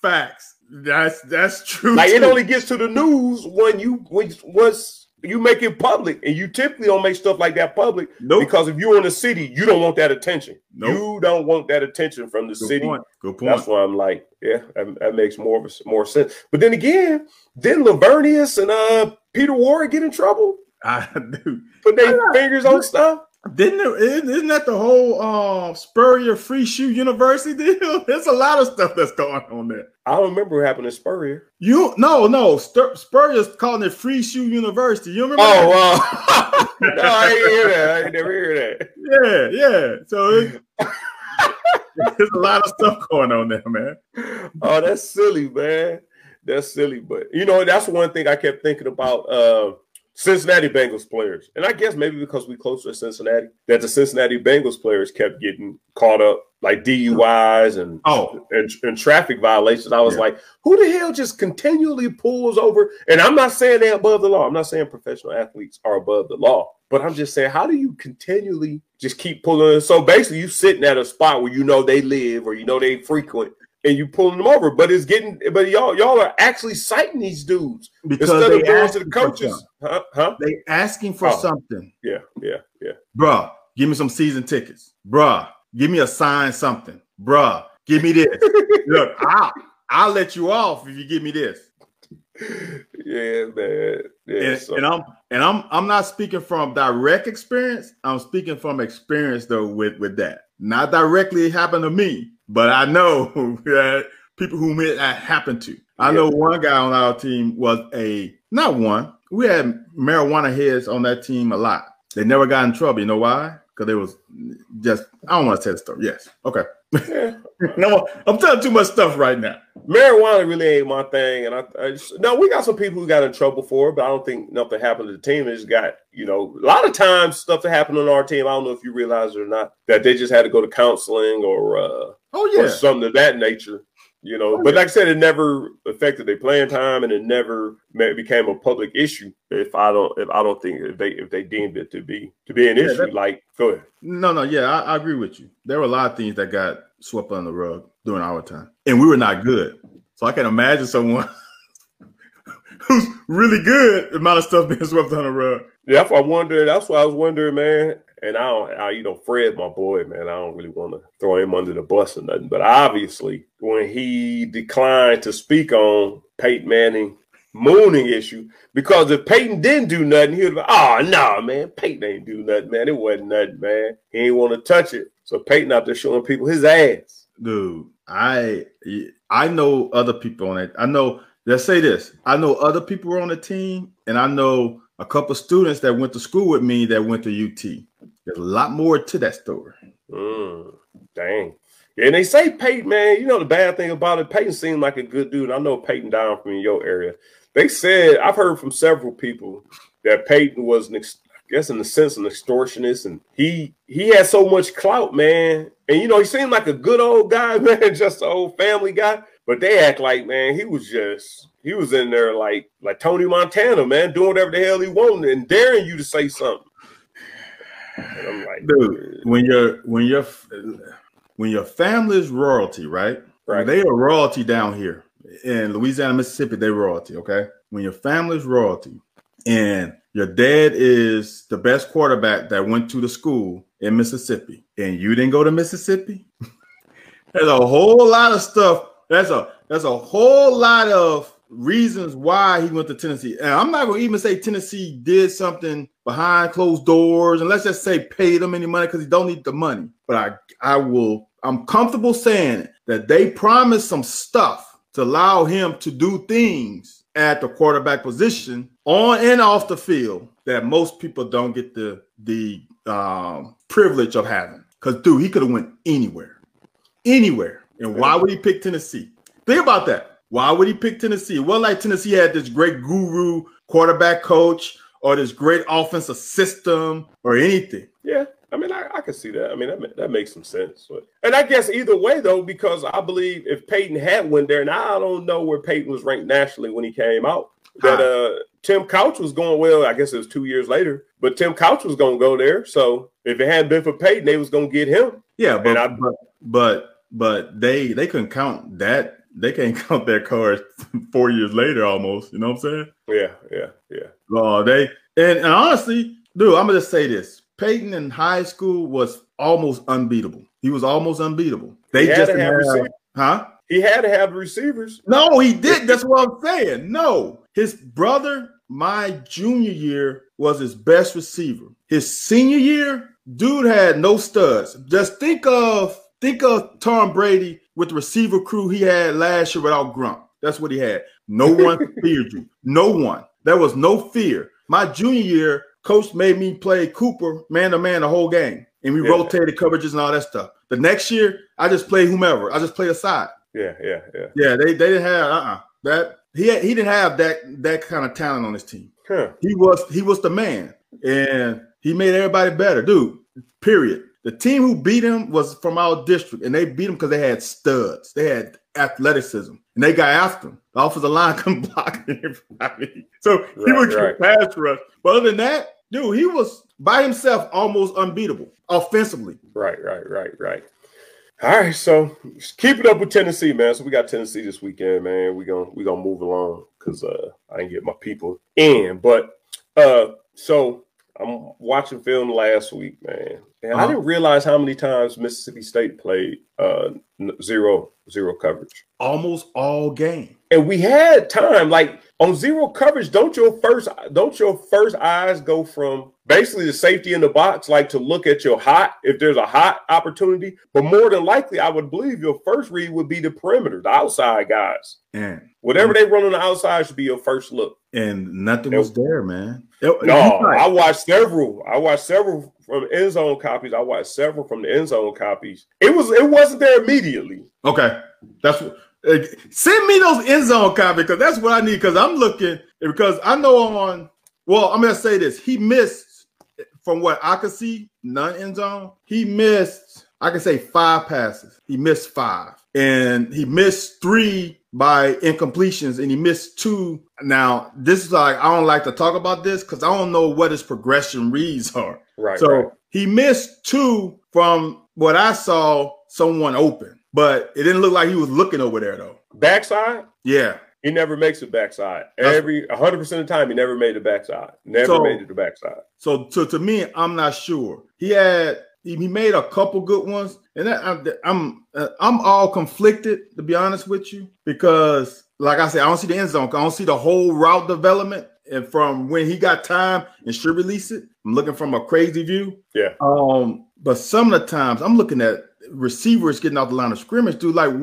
S2: Facts. That's that's true.
S1: Like it only gets to the news when you when once you make it public, and you typically don't make stuff like that public
S2: Nope.
S1: because if you're in the city, you don't want that attention.
S2: Nope.
S1: You don't want that attention from the
S2: Good
S1: city.
S2: point. Good point.
S1: That's why I'm like, yeah, that, that makes more of a, more sense. But then again, then Lavernius and uh Peter Ward get in trouble,
S2: I do.
S1: put their fingers on stuff.
S2: Didn't it, isn't that the whole uh, Spurrier Free Shoe University deal? There's a lot of stuff that's going on there.
S1: I don't remember what happened to Spurrier.
S2: You no no Spur, Spurrier's calling it Free Shoe University. You remember?
S1: Oh, wow. no, I didn't hear that. I never hear that.
S2: Yeah, yeah. So there's a lot of stuff going on there, man.
S1: Oh, that's silly, man. That's silly, but you know that's one thing I kept thinking about. Uh, Cincinnati Bengals players. And I guess maybe because we closer to Cincinnati, that the Cincinnati Bengals players kept getting caught up like DUIs and
S2: oh
S1: and, and traffic violations. I was yeah. like, who the hell just continually pulls over? And I'm not saying they're above the law. I'm not saying professional athletes are above the law. But I'm just saying, how do you continually just keep pulling? So basically, you sitting at a spot where you know they live or you know they frequent, and you pulling them over. But it's getting, but y'all y'all are actually citing these dudes
S2: because
S1: instead of going to the coaches. Huh? Huh?
S2: They asking for
S1: Oh.
S2: something,
S1: Yeah, yeah, yeah.
S2: bruh. Give me some season tickets, bruh. Give me a sign something, bruh. Give me this. Look, I'll I'll let you off if you give me this.
S1: Yeah, man. Yeah,
S2: and,
S1: so-
S2: and I'm and I'm I'm not speaking from direct experience. I'm speaking from experience though with with that. Not directly it happened to me, but I know that people whom it happened to. I know one guy on our team was a not one. We had marijuana heads on that team a lot. They never got in trouble. You know why? Because they was just I don't want to say the story. Yes. Okay.
S1: yeah.
S2: no, I'm telling too much stuff right now.
S1: marijuana really ain't my thing, and I, I just, no, we got some people who got in trouble for it, but I don't think nothing happened to the team. Just got, you know, a lot of times stuff that happened on our team. I don't know if you realize it or not that they just had to go to counseling or uh,
S2: Oh
S1: or
S2: yeah.
S1: something of that nature. You know,
S2: Oh,
S1: but
S2: yeah.
S1: like I said, it never affected their playing time, and it never became a public issue. If I don't, if I don't think if they if they deemed it to be to be an
S2: Yeah,
S1: issue,
S2: that-
S1: like go ahead.
S2: No, no, yeah, I, I agree with you. There were a lot of things that got swept under the rug during our time, and we were not good. So I can imagine someone who's really good, the amount of stuff being swept under the rug.
S1: Yeah, that's what I wondered. That's what I was wondering, man. And I don't, I, you know, Fred, my boy, man. I don't really want to throw him under the bus or nothing. But obviously, when he declined to speak on Peyton Manning mooning issue, because if Peyton didn't do nothing, he'd be, oh ah, no, man, Peyton ain't do nothing, man. It wasn't nothing, man. He ain't want to touch it. So Peyton out there showing people his ass.
S2: Dude, I I know other people on it. I know. Let's say this: I know other people were on the team, and I know a couple students that went to school with me that went to UT. There's a lot more to that story.
S1: Mm, dang. And they say Peyton, man, you know the bad thing about it, Peyton seemed like a good dude. I know Peyton down from your area. They said, I've heard from several people that Peyton was, an ex- I guess, in the sense, an extortionist, and he he had so much clout, man. And you know, he seemed like a good old guy, man, just an old family guy. But they act like, man, he was just he was in there like like Tony Montana, man, doing whatever the hell he wanted and daring you to say something. And I'm like,
S2: Dude, when your when your when your family's royalty, right?
S1: Right.
S2: They are royalty down here in Louisiana, Mississippi. They royalty. Okay. When your family's royalty, and your dad is the best quarterback that went to the school in Mississippi, and you didn't go to Mississippi, there's a whole lot of stuff. That's a that's a whole lot of reasons why he went to Tennessee. And I'm not gonna even say Tennessee did something behind closed doors, and let's just say paid him any money because he don't need the money. But I I will I'm comfortable saying that they promised some stuff to allow him to do things at the quarterback position on and off the field that most people don't get the the um, privilege of having. Because dude, he could have went anywhere, anywhere. And why would he pick Tennessee? Think about that. Why would he pick Tennessee? Well, like Tennessee had this great guru quarterback coach or this great offensive system or anything.
S1: Yeah, I mean, I, I can see that. I mean, that, that makes some sense. But, and I guess either way, though, because I believe if Peyton had went there, and I don't know where Peyton was ranked nationally when he came out, that uh, Tim Couch was going well. I guess it was two years later, but Tim Couch was going to go there. So if it hadn't been for Peyton, they was going to get him.
S2: Yeah, but,
S1: I-
S2: but but but they they couldn't count that. They can't count their cards four years later, almost. You know what I'm saying?
S1: Yeah, yeah, yeah.
S2: Oh, they and, and honestly, dude, I'm gonna just say this: Peyton in high school was almost unbeatable. He was almost unbeatable. They just
S1: have
S2: have-
S1: receivers.
S2: huh?
S1: He had to have receivers.
S2: No, he did. That's what I'm saying. No, his brother, my junior year, was his best receiver. His senior year, dude had no studs. Just think of think of Tom Brady with the receiver crew he had last year without Gronk. That's what he had. No one feared you. No one. There was no fear. My junior year, coach made me play Cooper man to man the whole game, and we yeah. rotated coverages and all that stuff. The next year, I just played whomever. I just played a side.
S1: Yeah, yeah, yeah.
S2: Yeah, they, they didn't have uh uh-uh. that he had, he didn't have that that kind of talent on his team. Huh. He was he was the man, and he made everybody better, dude. Period. The team who beat him was from our district, and they beat him because they had studs. They had athleticism, and they got after him. The offensive line couldn't block everybody, so right, he would right. pass rush. But other than that, dude, he was by himself almost unbeatable offensively.
S1: Right, right, right, right. All right, so keep it up with Tennessee, man. So we got Tennessee this weekend, man. We gonna we gonna move along because uh, I didn't get my people in, but uh, so I'm watching film last week, man, and uh-huh. I didn't realize how many times Mississippi State played uh, zero zero coverage.
S2: Almost all game.
S1: And we had time, like on zero coverage. Don't your first don't your first eyes go from basically the safety in the box, like to look at your hot if there's a hot opportunity. But more than likely, I would believe your first read would be the perimeter, the outside guys. And whatever they run on the outside should be your first look.
S2: And nothing was there, man.
S1: It, no, I watched several. I watched several from end zone copies. I watched several from the end zone copies. It was it wasn't there immediately.
S2: Okay, that's what. Uh, send me those end zone copies because that's what I need. Because I'm looking because I know on. Well, I'm gonna say this. He missed from what I could see, none end zone. He missed. I can say five passes. He missed five, and he missed three by incompletions and he missed two. Now, this is like, I don't like to talk about this because I don't know what his progression reads are. Right. So right. he missed two from what I saw someone open, but it didn't look like he was looking over there though.
S1: Backside?
S2: Yeah.
S1: He never makes it backside. Every 100% of the time, he never made it backside. Never so, made it the backside.
S2: So, so to me, I'm not sure. He had he made a couple good ones, and I'm I'm uh, I'm all conflicted to be honest with you because, like I said, I don't see the end zone. I don't see the whole route development, and from when he got time and should release it, I'm looking from a crazy view.
S1: Yeah.
S2: Um, but some of the times I'm looking at receivers getting out the line of scrimmage, dude. Like,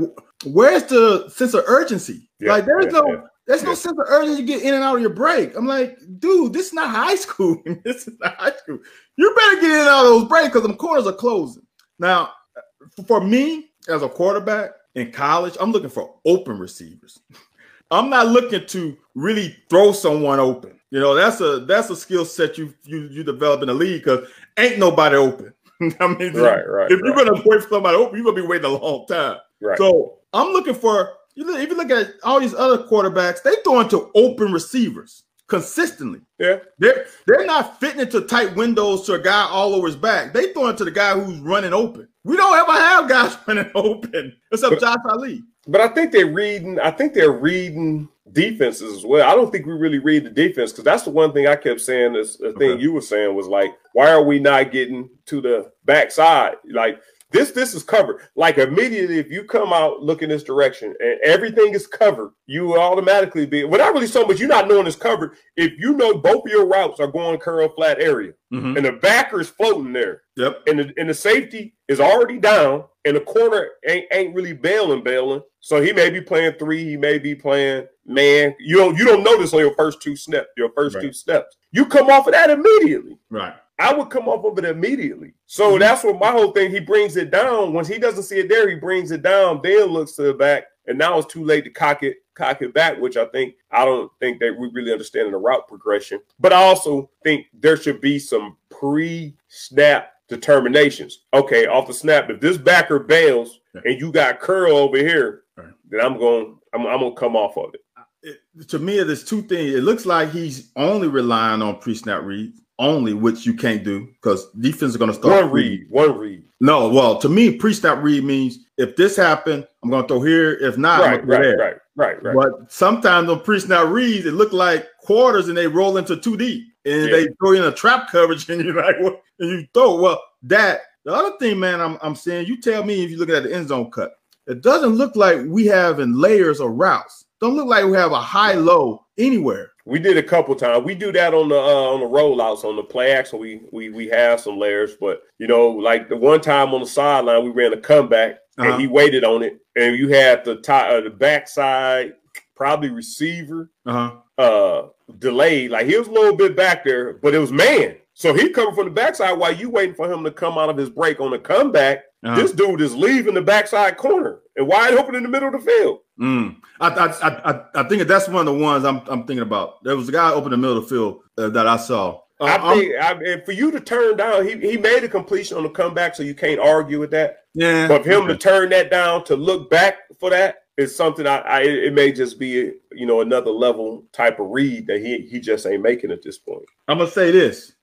S2: where's the sense of urgency? Yeah, like, there's yeah, no. Yeah. There's no sense of urgency to get in and out of your break. I'm like, dude, this is not high school. this is not high school. You better get in and out of those breaks because them corners are closing. Now, uh, for me as a quarterback in college, I'm looking for open receivers. I'm not looking to really throw someone open. You know, that's a that's a skill set you you you develop in the league because ain't nobody open. I mean, right, right. If right. you're gonna wait for somebody open, you're gonna be waiting a long time. Right. So I'm looking for you. Look, if you look at all these other quarterbacks, they throwing to open receivers consistently.
S1: Yeah.
S2: They're they're not fitting into tight windows to a guy all over his back. They throwing to the guy who's running open. We don't ever have guys running open except but, Josh Ali.
S1: But I think they're reading, I think they're reading defenses as well. I don't think we really read the defense because that's the one thing I kept saying. This the okay. thing you were saying was like, why are we not getting to the backside? Like this this is covered. Like immediately, if you come out looking this direction and everything is covered, you automatically be. Well, not really so much. You're not knowing it's covered. If you know both of your routes are going curl flat area, mm-hmm. and the backer is floating there,
S2: yep,
S1: and the and the safety is already down, and the corner ain't ain't really bailing, bailing. So he may be playing three. He may be playing man. You don't you don't notice on your first two steps. Your first right. two steps. You come off of that immediately.
S2: Right.
S1: I would come off of it immediately. So mm-hmm. that's what my whole thing. He brings it down. Once he doesn't see it there, he brings it down, then looks to the back. And now it's too late to cock it, cock it back, which I think I don't think that we really understand the route progression. But I also think there should be some pre-snap determinations. Okay, off the snap, if this backer bails and you got curl over here, right. then I'm going, I'm, I'm gonna come off of it.
S2: it. To me, there's two things. It looks like he's only relying on pre-snap reads only, which you can't do because defense is going to start.
S1: One read, one read.
S2: No, well, to me, pre-snap read means if this happened, I'm going to throw here. If not,
S1: right, right, there. right, right, right.
S2: But sometimes on pre-snap reads, it look like quarters and they roll into two deep and yeah. they throw in a trap coverage and you're like, what? And you throw. Well, that the other thing, man, I'm I'm saying, you tell me if you look at the end zone cut, it doesn't look like we have in layers or routes. Don't look like we have a high low anywhere.
S1: We did a couple times. We do that on the uh, on the rollouts on the play action. We we we have some layers, but you know, like the one time on the sideline, we ran a comeback uh-huh. and he waited on it, and you had the top, uh, the backside, probably receiver, uh-huh. uh, delayed. Like he was a little bit back there, but it was man. So he coming from the backside while you waiting for him to come out of his break on the comeback. Uh-huh. This dude is leaving the backside corner and wide open in the middle of the field.
S2: Mm. I, I, I, I think that's one of the ones I'm, I'm thinking about. There was a guy open in the middle of the field uh, that I saw.
S1: Uh, I think I, for you to turn down, he, he made a completion on the comeback, so you can't argue with that. Yeah. But for him to turn that down to look back for that is something I, I it may just be you know another level type of read that he he just ain't making at this point.
S2: I'm gonna say this.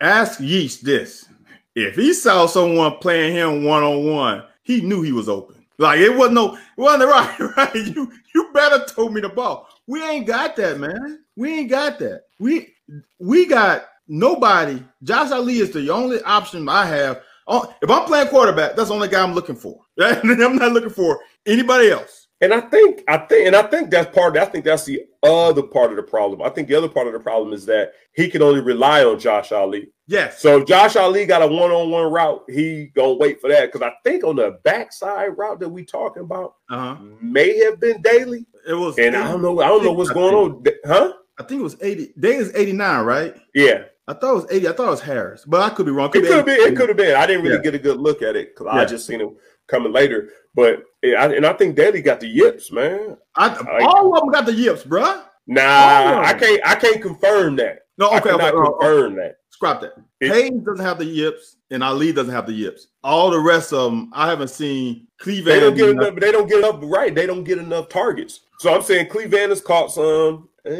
S2: Ask Yeast this. If he saw someone playing him one on one, he knew he was open. Like it wasn't no, it wasn't right, right. You you better told me the ball. We ain't got that, man. We ain't got that. We we got nobody. Josh Ali is the only option I have. Oh, if I'm playing quarterback, that's the only guy I'm looking for. I'm not looking for anybody else.
S1: And I think, I think, and I think that's part. Of, I think that's the other part of the problem. I think the other part of the problem is that he can only rely on Josh Ali.
S2: Yes.
S1: So if Josh Ali got a one-on-one route, he gonna wait for that because I think on the backside route that we talking about uh-huh. may have been Daly.
S2: It was,
S1: and 80, I don't know. I don't know what's going on, huh?
S2: I think it was eighty. Daly's eighty-nine, right?
S1: Yeah.
S2: I thought it was 80. I thought it was Harris, but I could be wrong.
S1: Could it could have been. It could have been. I didn't really yeah. get a good look at it because yeah. I just seen him coming later. But and I think Daly got the yips, man.
S2: I, like, all of them got the yips, bro.
S1: Nah, I can't. I can't confirm that.
S2: No, okay, I
S1: okay, confirm
S2: okay. that. Scrap that. It, Haynes doesn't have the yips, and Ali doesn't have the yips. All the rest of them, I haven't seen. Cleveland.
S1: They don't get enough. They don't get up right. They don't get enough targets. So I'm saying Cleveland has caught some. Eh,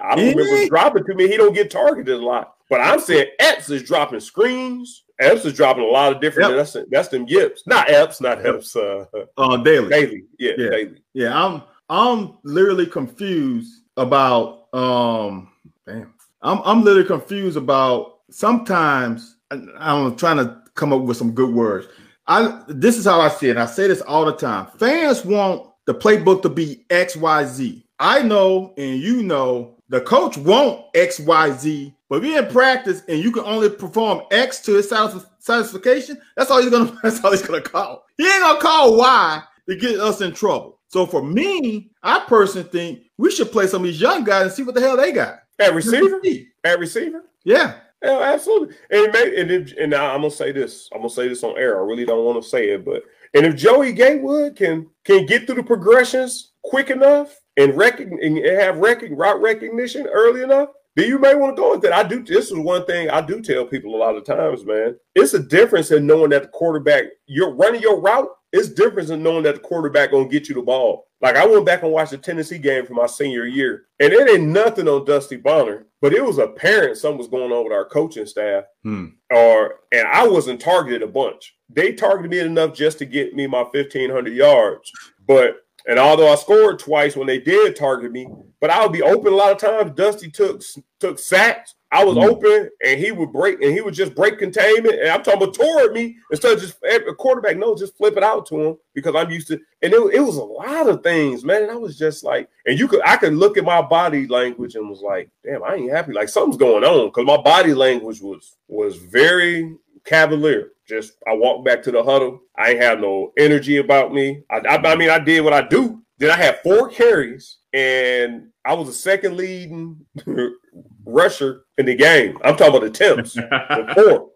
S1: I don't remember dropping to me. He don't get targeted a lot. But I'm saying Epps is dropping screens. Epps is dropping a lot of different. Yep. That's that's them yips. Not Epps, not Epps. Uh,
S2: uh Daly.
S1: Daly. Yeah,
S2: yeah,
S1: Daly.
S2: Yeah, I'm I'm literally confused about um damn. I'm I'm literally confused about sometimes I'm trying to come up with some good words. I this is how I see it. I say this all the time. Fans want the playbook to be XYZ. I know and you know the coach want XYZ but if you're in practice and you can only perform X to his satisfaction, that's all he's gonna that's all he's gonna call. He ain't gonna call Y to get us in trouble. So for me, I personally think we should play some of these young guys and see what the hell they got.
S1: At receiver? At receiver?
S2: Yeah.
S1: Yeah, absolutely. And may, and, if, and I'm gonna say this. I'm gonna say this on air. I really don't want to say it, but and if Joey Gatewood can can get through the progressions quick enough and recognize and have rec- route recognition early enough, then you may want to go with that. I do. This is one thing I do tell people a lot of times, man. It's a difference in knowing that the quarterback, you're running your route. It's different in knowing that the quarterback gonna get you the ball. Like I went back and watched the Tennessee game for my senior year, and it ain't nothing on Dusty Bonner, but it was apparent something was going on with our coaching staff, hmm. or and I wasn't targeted a bunch. They targeted me enough just to get me my fifteen hundred yards, but and although I scored twice when they did target me, but I would be open a lot of times. Dusty took took sacks. I was mm. open, and he would break, and he would just break containment. And I'm talking about toward me instead of just a quarterback. No, just flip it out to him because I'm used to. And it, it was a lot of things, man. And I was just like, and you could, I could look at my body language and was like, damn, I ain't happy. Like something's going on because my body language was was very cavalier. Just I walked back to the huddle. I ain't have no energy about me. I, I, I mean, I did what I do. Then I had four carries, and I was the second leading rusher in the game. I'm talking about attempts, four.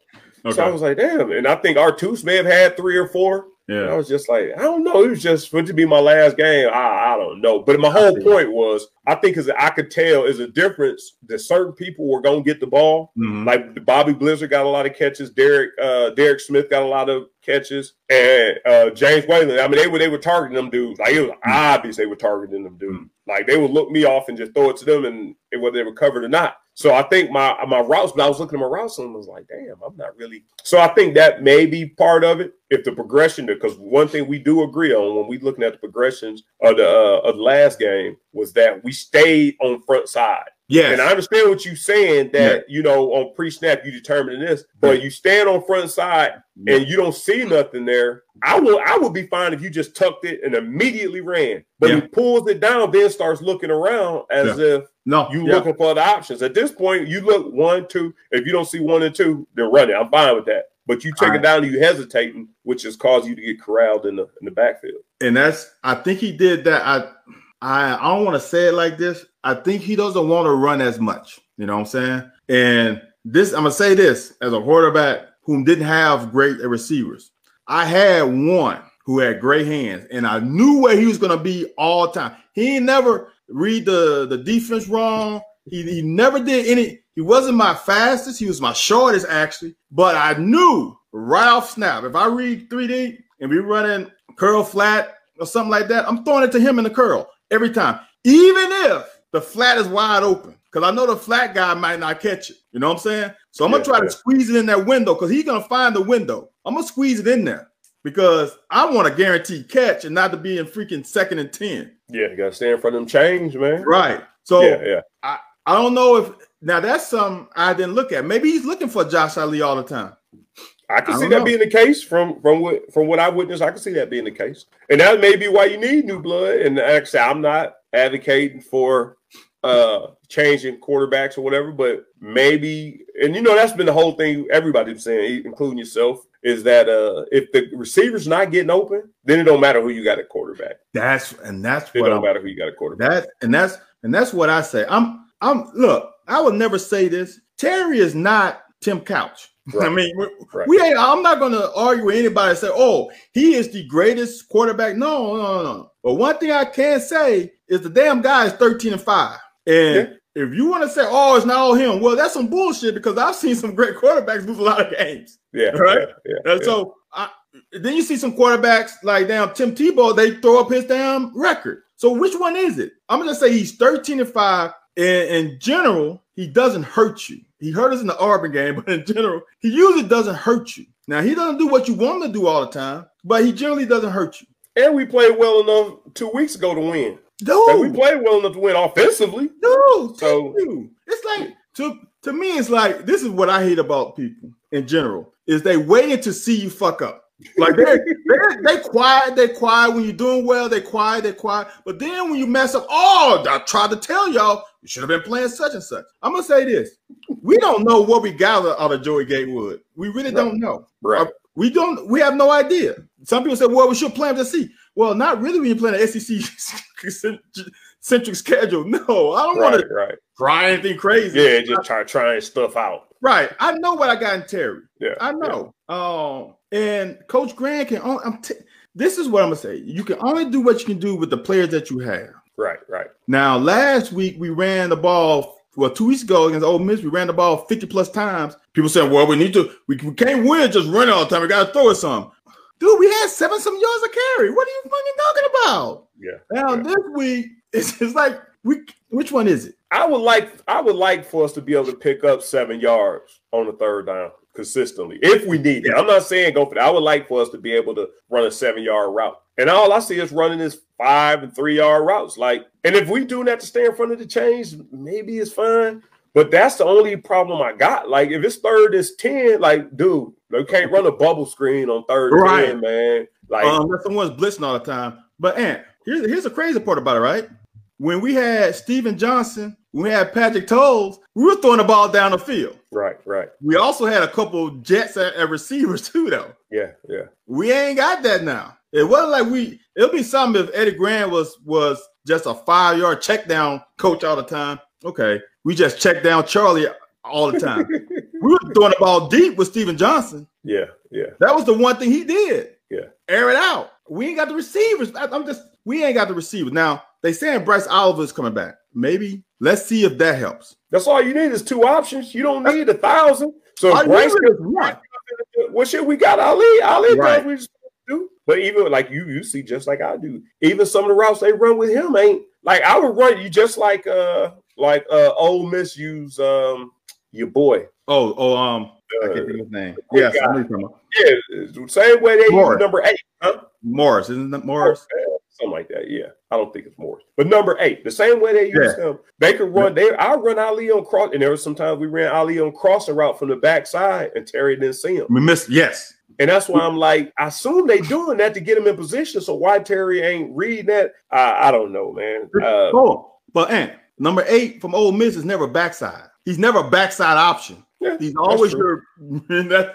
S1: Okay. So I was like, damn. And I think our Artose may have had three or four. Yeah. And I was just like, I don't know. It was just for it to be my last game. I, I don't know. But my whole point was, I think is I could tell is a difference that certain people were gonna get the ball. Mm-hmm. Like Bobby Blizzard got a lot of catches. Derek uh, Derek Smith got a lot of catches, and uh, James Whalen. I mean, they were they were targeting them dudes. Like it was mm-hmm. obvious they were targeting them dudes. Mm-hmm. Like they would look me off and just throw it to them, and whether they recovered or not. So I think my my routes, but I was looking at my routes and was like, damn, I'm not really. So I think that may be part of it. If the progression, because one thing we do agree on when we looking at the progressions of the uh, of the last game was that we stayed on front side.
S2: Yes.
S1: And I understand what you're saying that you know on pre-snap you determining this, but you stand on front side
S2: Yeah.
S1: and you don't see nothing there. I will I would be fine if you just tucked it and immediately ran. But he pulls it down, then starts looking around as if
S2: No,
S1: you
S2: yeah.
S1: looking for the options. At this point, you look one, two. If you don't see one and two, then run it. I'm fine with that. But you take it down and you hesitating, which has caused you to get corralled in the in the backfield.
S2: and that's I think he did that. I I I don't want to say it like this. I think he doesn't want to run as much. You know what I'm saying? And this I'm gonna say this as a quarterback who didn't have great receivers. I had one who had great hands, and I knew where he was gonna be all the time. He never read the the defense wrong. He, he never did any. He wasn't my fastest. He was my shortest actually. But I knew right off snap if I read 3D and we running curl flat or something like that, I'm throwing it to him in the curl every time, even if the flat is wide open. Because I know the flat guy might not catch it. You know what I'm saying? So I'm gonna
S1: Yeah,
S2: try
S1: yeah.
S2: to squeeze it in that window because he's gonna find the window. I'm gonna squeeze it in there because I want a guaranteed catch and not to be in freaking second and ten.
S1: Yeah, you gotta stand in front of them change, man.
S2: Right. So
S1: yeah, yeah.
S2: I I don't know if now that's something I didn't look at. Maybe he's looking for Josh Ali all the time.
S1: I can
S2: I
S1: see that
S2: know.
S1: being the case from from what from what I witnessed. I can see that being the case, and that may be why you need new blood. And actually, I'm not advocating for uh changing quarterbacks or whatever, but maybe, and you know, that's been the whole thing. Everybody's saying, including yourself, is that uh if the receiver's not getting open, then it don't matter who you got at quarterback.
S2: That's and that's
S1: It
S2: what
S1: don't
S2: I'm,
S1: matter who you got at quarterback.
S2: that and that's and that's what I say. I'm I'm look. I would never say this. Terry is not Tim Couch. I mean, we,
S1: Right.
S2: we ain't. I'm not going to argue with anybody and say, "Oh, he is the greatest quarterback." No, no, no. But one thing I can say is the damn guy is 13 and five. And if you want to say, "Oh, it's not all him," well, that's some bullshit because I've seen some great quarterbacks lose a lot of games.
S1: yeah,
S2: Right.
S1: yeah, yeah,
S2: And so I, then you see some quarterbacks like damn Tim Tebow, they throw up his damn record. So which one is it? I'm gonna say he's 13 and 5. And in general, he doesn't hurt you. He hurt us in the Auburn game, but in general, he usually doesn't hurt you. Now he doesn't do what you want him to do all the time, but he generally doesn't hurt you.
S1: And we played well enough two weeks ago to win. And we played well enough to win offensively.
S2: No,
S1: So-
S2: you. It's like to to me, it's like this is what I hate about people in general is they waiting to see you fuck up. Like they they quiet, they quiet when you're doing well, they quiet, they quiet. But then when you mess up, oh, I tried to tell y'all you should have been playing such and such. I'm gonna say this: we don't know what we got out of Joey Gatewood. We really don't know.
S1: Right.
S2: Uh, we don't. We have no idea. Some people say, "Well, we should play him to see." Well, not really when you're playing an SEC centric schedule. No, I don't want
S1: Right,
S2: to
S1: right.
S2: try anything crazy.
S1: Yeah, just try trying stuff out.
S2: Right. I know what I got in Terry.
S1: Yeah.
S2: I know. Um, and Coach Grant can. Only, I'm t- this is what I'm gonna say. You can only do what you can do with the players that you have.
S1: Right, right.
S2: Now, last week we ran the ball. Well, two weeks ago against Ole Miss, we ran the ball 50 plus times. People saying, "Well, we need to. We, we can't win just running all the time. We got to throw it some." Dude, we had seven some yards of carry. What are you fucking talking about?
S1: Yeah.
S2: Now
S1: Yeah.
S2: this week, it's, it's like we. Which one is it?
S1: I would like I would like for us to be able to pick up seven yards on the third down consistently if we need it. I'm not saying go for that. I would like for us to be able to run a seven yard route. And all I see is running is five and three yard routes. Like, and if we do that to stay in front of the chains, maybe it's fine. But that's the only problem I got. Like, if it's third is 10, like, dude, you can't run a bubble screen on third
S2: Right.
S1: 10, man. Like,
S2: um, unless someone's blitzing all the time. But Ant, here's here's the crazy part about it, right? When we had Steven Johnson, we had Patrick Towles, we were throwing the ball down the field.
S1: right, right.
S2: We also had a couple jets at, at receivers too, though.
S1: Yeah, yeah.
S2: We ain't got that now. It wasn't like we. It'll be something if Eddie Grant was was just a five yard check down coach all the time. Okay, we just check down Charlie all the time. we were throwing the ball deep with Steven Johnson.
S1: Yeah, yeah.
S2: That was the one thing he did.
S1: Yeah.
S2: Air it out. We ain't got the receivers. I'm just we ain't got the receivers. Now they saying Bryce Oliver is coming back. Maybe let's see if that helps.
S1: That's all you need is two options. You don't need a thousand. So if Bryce
S2: is one.
S1: what shit we got Ali? Ali
S2: Right.
S1: he's supposed do. But even like you, you see just like I do. Even some of the routes they run with him ain't like I would run you just like uh like uh Ole Miss use um your boy.
S2: Oh, oh, um, I
S1: Uh,
S2: can't think of his name. Yes, I
S1: guy.
S2: know you're talking about.
S1: yeah, same way they
S2: Morris.
S1: use number eight, huh?
S2: Morris, isn't that Morris?
S1: Yeah, something like that. Yeah, I don't think it's Morris. But number eight, the same way they use
S2: Yeah.
S1: him, they could run. They I run Ali on cross, and there was sometimes we ran Ali on crossing route from the backside, and Terry didn't see him.
S2: We missed. Yes.
S1: And that's why I'm like, I assume they doing that to get him in position. So why Terry ain't reading that? I, I don't know, man. Uh,
S2: on. But Ant, number eight from Ole Miss is never backside. He's never a backside option.
S1: yeah,
S2: He's always your. that,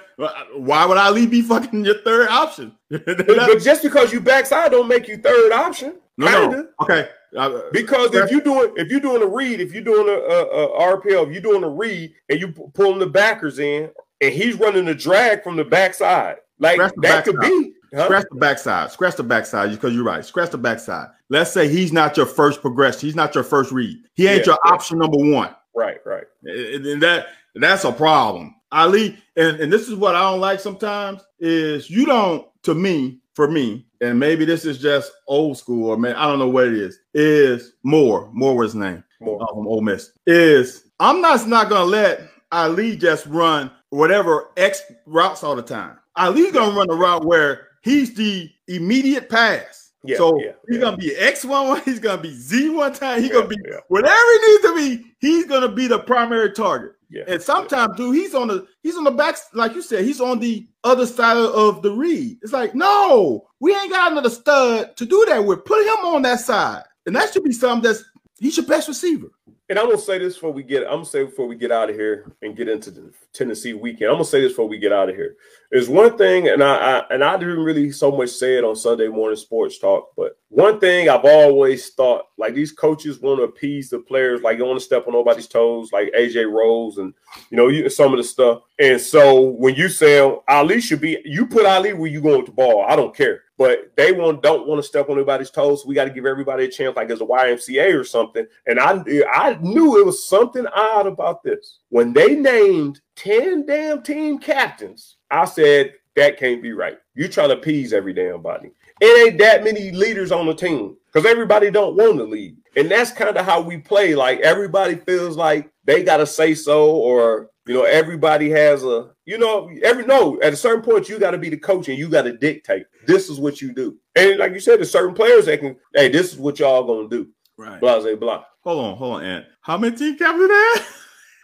S2: why would Ali be fucking your third option?
S1: But, but just because you backside don't make you third option.
S2: no, no. Okay. Uh,
S1: Because if you doing if you're doing a read, if you're doing a, a, a RPL, if you're doing a read and you pu- pulling the backers in, and he's running the drag from the backside, like that could be. Huh?
S2: Scratch the backside. Scratch the backside because you're right. Scratch the backside. Let's say he's not your first progression. He's not your first read. He ain't
S1: Yeah,
S2: your
S1: yeah.
S2: option number one.
S1: Right, right.
S2: And that that's a problem. Ali, and, and this is what I don't like sometimes is you don't, to me, for me, and maybe this is just old school, or man, I don't know what it is, is more, more was his name
S1: More.
S2: uh, from Ole Miss. Is I'm not not gonna let Ali just run whatever X routes all the time. Ali's gonna run a route where he's the immediate pass.
S1: Yeah,
S2: so
S1: yeah,
S2: he's
S1: yeah.
S2: gonna be X one one, he's gonna be Z one time, he's gonna be whatever he needs to be, he's gonna be the primary target. And sometimes, dude, he's on the he's on the back, like you said, he's on the other side of, of the read. It's like, no, we ain't got another stud to do that with. Put him on that side, and that should be something that's he's your best receiver.
S1: And I'm gonna say this before we get. I'm gonna say before we get out of here and get into the Tennessee weekend. I'm gonna say this before we get out of here. There's one thing, and I, I and I didn't really so much say it on Sunday morning sports talk, but one thing I've always thought, like these coaches want to appease the players, like don't want to step on nobody's toes, like AJ Rose and you know you, some of the stuff. And so when you say Ali should be, you put Ali where you going with the ball. I don't care. But they want don't want to step on anybody's toes. We got to give everybody a chance, like as a YMCA or something. And I I knew it was something odd about this. When they named 10 damn team captains, I said that can't be right. You trying to appease every damn body. It ain't that many leaders on the team because everybody don't want to lead. And that's kind of how we play. Like everybody feels like they gotta say so, or you know, everybody has a you know, every no, at a certain point, you gotta be the coach and you gotta dictate. This is what you do. And like you said, there's certain players that can, hey, this is what y'all gonna do.
S2: Right.
S1: Blah blah blah.
S2: Hold on, hold on, Ant. How many team captains there?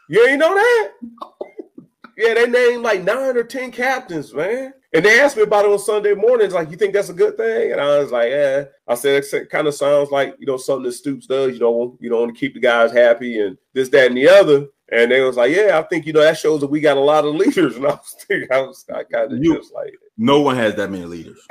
S1: You ain't know that? Yeah, they named like nine or ten captains, man. And they asked me about it on Sunday mornings. Like, you think that's a good thing? And I was like, yeah. I said it kind of sounds like you know something that Stoops does. You know, you don't want to keep the guys happy and this, that, and the other. And they was like, yeah, I think you know that shows that we got a lot of leaders. And I was thinking, I was, I kind of just like,
S2: No one has that many leaders.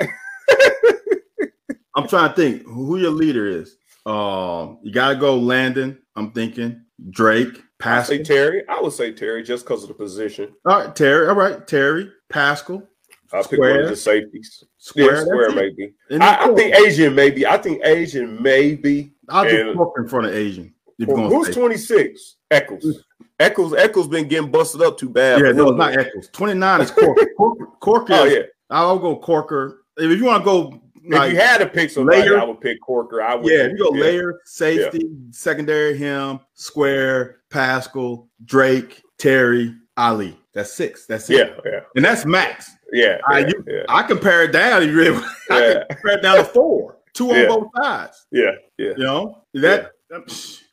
S2: I'm trying to think who your leader is. Um, you gotta go Landon. I'm thinking Drake,
S1: I say
S2: Paschal.
S1: Terry. I would say Terry just because of the position.
S2: All right, Terry. All right, Terry, Paschal,
S1: I pick one of the safeties.
S2: Square.
S1: Yeah, square maybe. I, I think Asian maybe. I think Asian maybe.
S2: I'll do
S1: and-
S2: in front of Asian.
S1: Well, who's 26? Eccles. Eccles. Eccles been getting busted up too bad.
S2: Yeah, no, it's not Eccles. 29 is Corker. Corker, Corker
S1: Oh yeah.
S2: I'll go Corker. If you want to go like
S1: if you had to pick somebody,
S2: layer-
S1: I would pick Corker. I would.
S2: yeah, you go
S1: yeah.
S2: layer, safety, secondary, him, square, Paschal, Drake, Terry, Ali. That's six. That's it.
S1: Yeah, yeah,
S2: And that's max.
S1: yeah.
S2: I-
S1: yeah,
S2: you-
S1: yeah,
S2: I compare it down. You really, I
S1: Yeah.
S2: can compare it down to four, two on
S1: Yeah.
S2: both sides.
S1: yeah, yeah.
S2: You know that.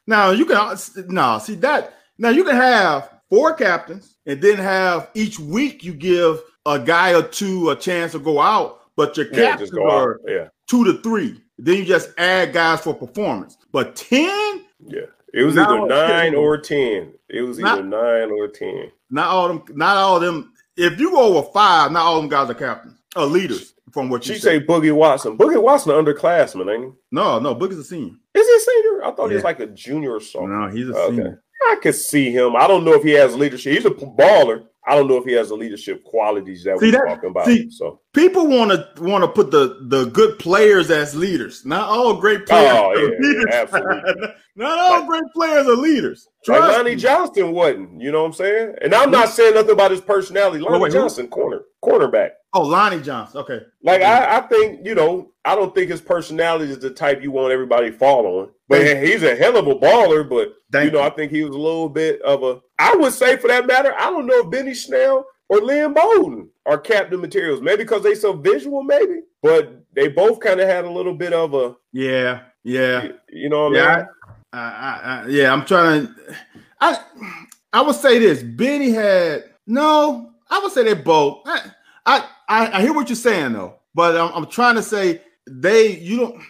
S2: Now you can no see that. Now you can have four captains, and then have each week you give a guy or two a chance to go out, but your
S1: Yeah,
S2: captains
S1: just go
S2: are
S1: out. Yeah,
S2: two to three. Then you just add guys for performance. But ten,
S1: yeah. It was either nine or ten. It was either
S2: Not-
S1: nine or ten.
S2: not all them, not all of them. If you go over five, not all them guys are captains or leaders. From what you
S1: She
S2: say,
S1: Boogie Watson. Boogie Watson, an underclassman, ain't he?
S2: no, no, Boogie's a senior.
S1: Is he a senior? I thought he was like a junior or something.
S2: No, he's a
S1: oh,
S2: Okay.
S1: I could see him. I don't know if he has leadership. He's a baller. I don't know if he has the leadership qualities that
S2: See
S1: we're
S2: that-
S1: talking about.
S2: see-
S1: so
S2: People want to want to put the the good players as leaders. Not all great oh, players.
S1: Oh,
S2: are
S1: yeah, yeah,
S2: leaders.
S1: absolutely.
S2: Not all
S1: Like-
S2: great players are leaders.
S1: like
S2: Trust
S1: Lonnie
S2: me.
S1: Johnson wasn't. You know what I'm saying? And I'm not saying nothing about his personality. Lonnie
S2: wait, who?
S1: Johnson, corner, cornerback.
S2: Oh, Lonnie Johnson. Okay.
S1: Like I, I think you know, I don't think his personality is the type you want everybody to fall on. But
S2: Thank
S1: he's a hell of a baller. But
S2: Thank
S1: you know, I think he was a little bit of a. I would say, for that matter, I don't know if Benny Snell or Lynn Bowden are captain materials. Maybe because they so visual, maybe, but they both kind of had a little bit of a
S2: yeah, yeah.
S1: You, you know what
S2: yeah,
S1: I mean?
S2: I, I, I, yeah, I'm trying to. I I would say this. Benny had no. I would say they both. I I, I hear what you're saying though, but I'm, I'm trying to say they you don't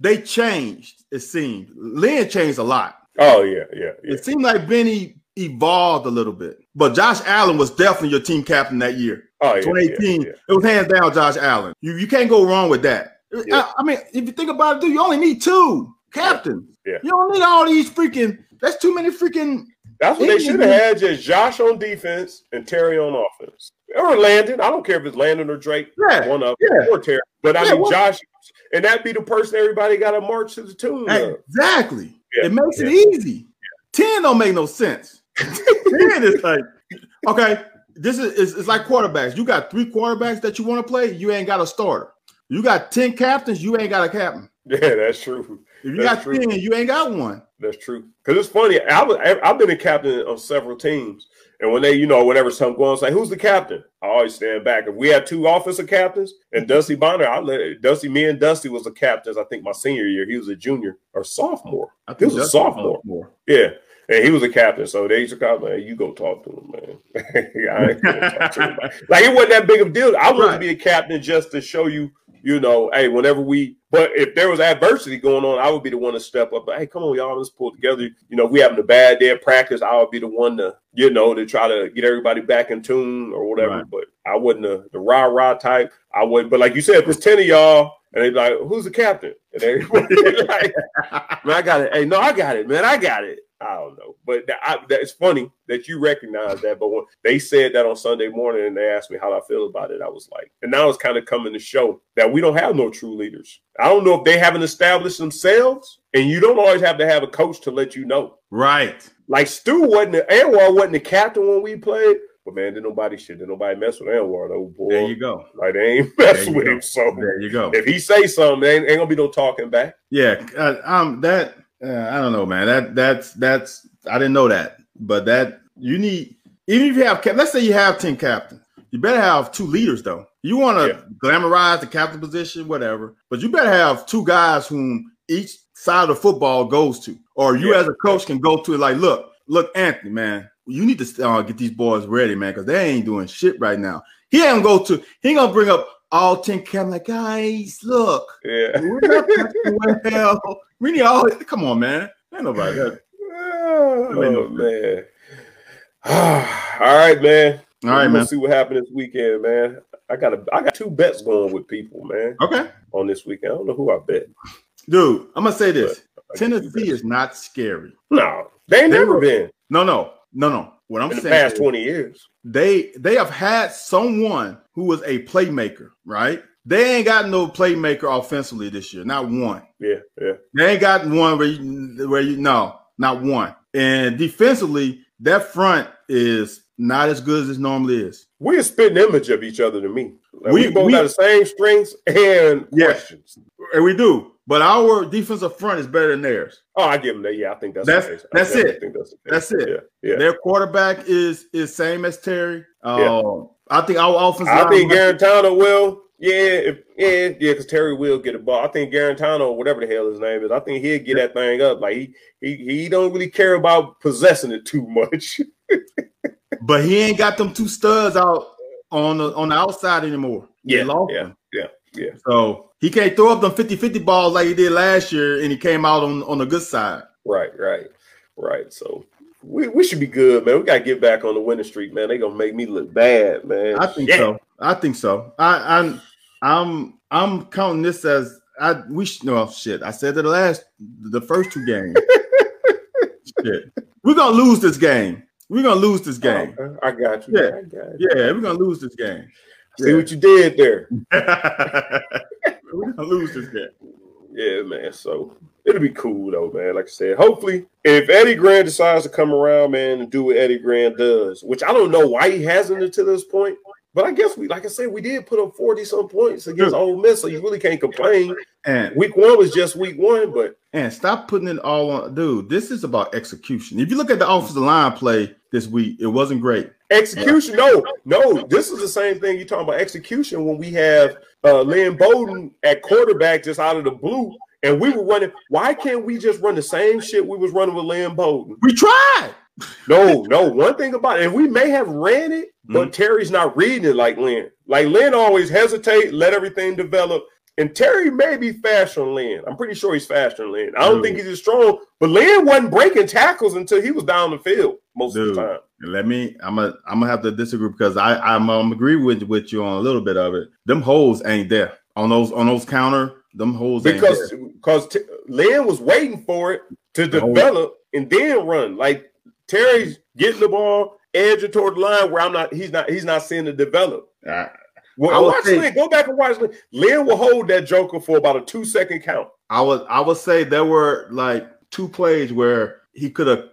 S2: they changed. It seemed Lynn changed a lot.
S1: Oh yeah, yeah. yeah.
S2: It seemed like Benny evolved a little bit, but Josh Allen was definitely your team captain that year.
S1: Oh, yeah,
S2: 2018.
S1: yeah, yeah.
S2: It was hands down Josh Allen. You you can't go wrong with that. I, I, mean, if you think about it, dude, you only need two captains.
S1: Yeah.
S2: You don't need all these freaking. That's too many freaking.
S1: That's what they should have had. Just Josh on defense and Terry on offense, or Landon. I don't care if it's Landon or Drake.
S2: Yeah,
S1: one of
S2: yeah.
S1: or Terry. But I mean, Josh, and that be the person everybody got to march to the tune. of.
S2: Exactly.
S1: Yeah,
S2: It makes it
S1: yeah.
S2: easy. Ten don't make no sense. Ten is like, okay, this is it's, it's like quarterbacks. You got three quarterbacks that you want to play. You ain't got a starter. You got ten captains. You ain't got a captain.
S1: Yeah, that's true.
S2: If you
S1: That's
S2: got
S1: true.
S2: ten, you ain't got one.
S1: That's true. Because it's funny. I was, I've been a captain on several teams, and when they, you know, whenever something goes, like, who's the captain? I always stand back. If we had two offensive captains and mm-hmm. Dusty Bonner, I let Dusty. Me and Dusty was the captains. I think my senior year, he was a junior or sophomore.
S2: I
S1: He was a sophomore.
S2: sophomore.
S1: Yeah. And he was a captain, so they used to call man, you go talk to him, man. I ain't gonna talk to. Like it wasn't that big of a deal. I wanted
S2: Right.
S1: to be a captain just to show you, you know, hey, whenever we but if there was adversity going on, I would be the one to step up. But hey, come on, y'all, let's pull together. You know, if we having a bad day of practice, I would be the one to, you know, to try to get everybody back in tune or whatever.
S2: Right.
S1: But I wasn't the, the rah rah type. I would, but like you said, if it's ten of y'all and they be like, who's the captain? And everybody like, man, I got it. Hey, no, I got it, man. I got it. I don't know, but that, I, that it's funny that you recognize that. But when they said that on Sunday morning and they asked me how I feel about it, I was like, and now it's kind of coming to show that we don't have no true leaders. I don't know if they haven't established themselves, and you don't always have to have a coach to let you know.
S2: Right.
S1: Like Stu wasn't, the, Anwar wasn't the captain when we played, but man, did nobody shit, did nobody mess with Anwar though, boy.
S2: There you go.
S1: Like they ain't mess with
S2: go.
S1: him. So
S2: There you go.
S1: if he say something, ain't, ain't gonna be no talking back.
S2: Yeah, uh, um, that uh, I don't know, man. That that's that's I didn't know that, but that you need even if you have let's say you have ten captains, you better have two leaders though. You want to
S1: Yeah.
S2: glamorize the captain position, whatever, but you better have two guys whom each side of the football goes to, or you
S1: Yeah.
S2: as a coach can go to it like, look, look, Anthony, man, you need to uh, get these boys ready, man, because they ain't doing shit right now. He ain't gonna go to. He ain't gonna bring up all ten captains like, guys, look.
S1: Yeah.
S2: We're not practicing well. We need all. Come on, man. Ain't nobody. That.
S1: Oh, man. All right, man.
S2: All right, man.
S1: see what happened this weekend, man. I got a, I got two bets going with people, man,
S2: Okay,
S1: on this weekend. I don't know who I bet.
S2: dude. I'm gonna say this.
S1: Got
S2: Tennessee is not scary.
S1: no, they
S2: They
S1: never
S2: were-
S1: been
S2: No, no, no, no. What I'm
S1: in the
S2: saying
S1: past
S2: is
S1: twenty years.
S2: they they have had someone who was a playmaker, right? They ain't got no playmaker offensively this year. Not one.
S1: Yeah, yeah,
S2: They ain't got one where you where you no, not one. And defensively, that front is not as good as it normally is.
S1: We're a spitting image of each other to me. Like, we,
S2: We-
S1: both
S2: we-
S1: got the same strengths and
S2: Yeah.
S1: questions.
S2: And we do. But our defensive front is better than theirs.
S1: Oh, I give them that. Yeah, I think that's
S2: That's-
S1: the case. I
S2: that's it.
S1: Think that's, the case.
S2: That's it.
S1: Yeah, yeah.
S2: Their quarterback is is same as Terry.
S1: Yeah.
S2: Um, I think our offensive
S1: I think Guarantano will. Yeah, if, yeah, yeah, because Terry will get a ball. I think Guarantano, whatever the hell his name is, I think he'll get that thing up. Like he he he don't really care about possessing it too much.
S2: but he ain't got them two studs out on the on the outside anymore.
S1: Yeah, yeah,
S2: them.
S1: Yeah.
S2: So he can't throw up them 50-50 balls like he did last year, and he came out on, on the good side.
S1: Right, right, right. So we, we should be good, man. We gotta get back on the winning streak, man. They gonna make me look bad, man.
S2: I think so. I think so. I, I'm I'm I'm counting this as I we no shit. I said that the last the first two games. shit. We're gonna lose this game. We're gonna lose this oh, game.
S1: Oh, I got you.
S2: Yeah.
S1: I got you.
S2: Yeah, we're gonna lose this game.
S1: See what you did there.
S2: we're gonna lose this game.
S1: Yeah, man. So it'll be cool though, man. Like I said, hopefully, if Eddie Grant decides to come around, man, and do what Eddie Grant does, which I don't know why he hasn't until this point. But I guess we, like I said, we did put up 40 some points against Ole Miss, so you really can't complain.
S2: And
S1: Week one was just week one, but
S2: and stop putting it all on, dude. This is about execution. If you look at the offensive line play this week, it wasn't great.
S1: execution, no, no, this is the same thing you're talking about execution when we have uh Lynn Bowden at quarterback just out of the blue, and we were running. Why can't we just run the same shit we was running with Lynn Bowden?
S2: We tried.
S1: No, no. One thing about it, and we may have ran it, but mm-hmm. Terry's not reading it like Lynn. Like Lynn always hesitate, let everything develop. And Terry may be faster than Lynn. I'm pretty sure he's faster than Lynn. I don't
S2: Dude.
S1: think he's as strong, but Lynn wasn't breaking tackles until he was down the field most of the time.
S2: Let me. I'm gonna. I'm gonna have to disagree because I. I'm. I'm agree with with you on a little bit of it. Them holes ain't there on those on those counter. Them holes
S1: Because because T- Lynn was waiting for it to develop and then run. Like Terry's getting the ball, edging toward the line where I'm not. He's not. He's not seeing it develop.
S2: I, I
S1: Well,
S2: would
S1: watch
S2: say-
S1: Lynn. Go back and watch Lynn. Lynn will hold that Joker for about a two second count.
S2: I would. I would say there were like two plays where he could have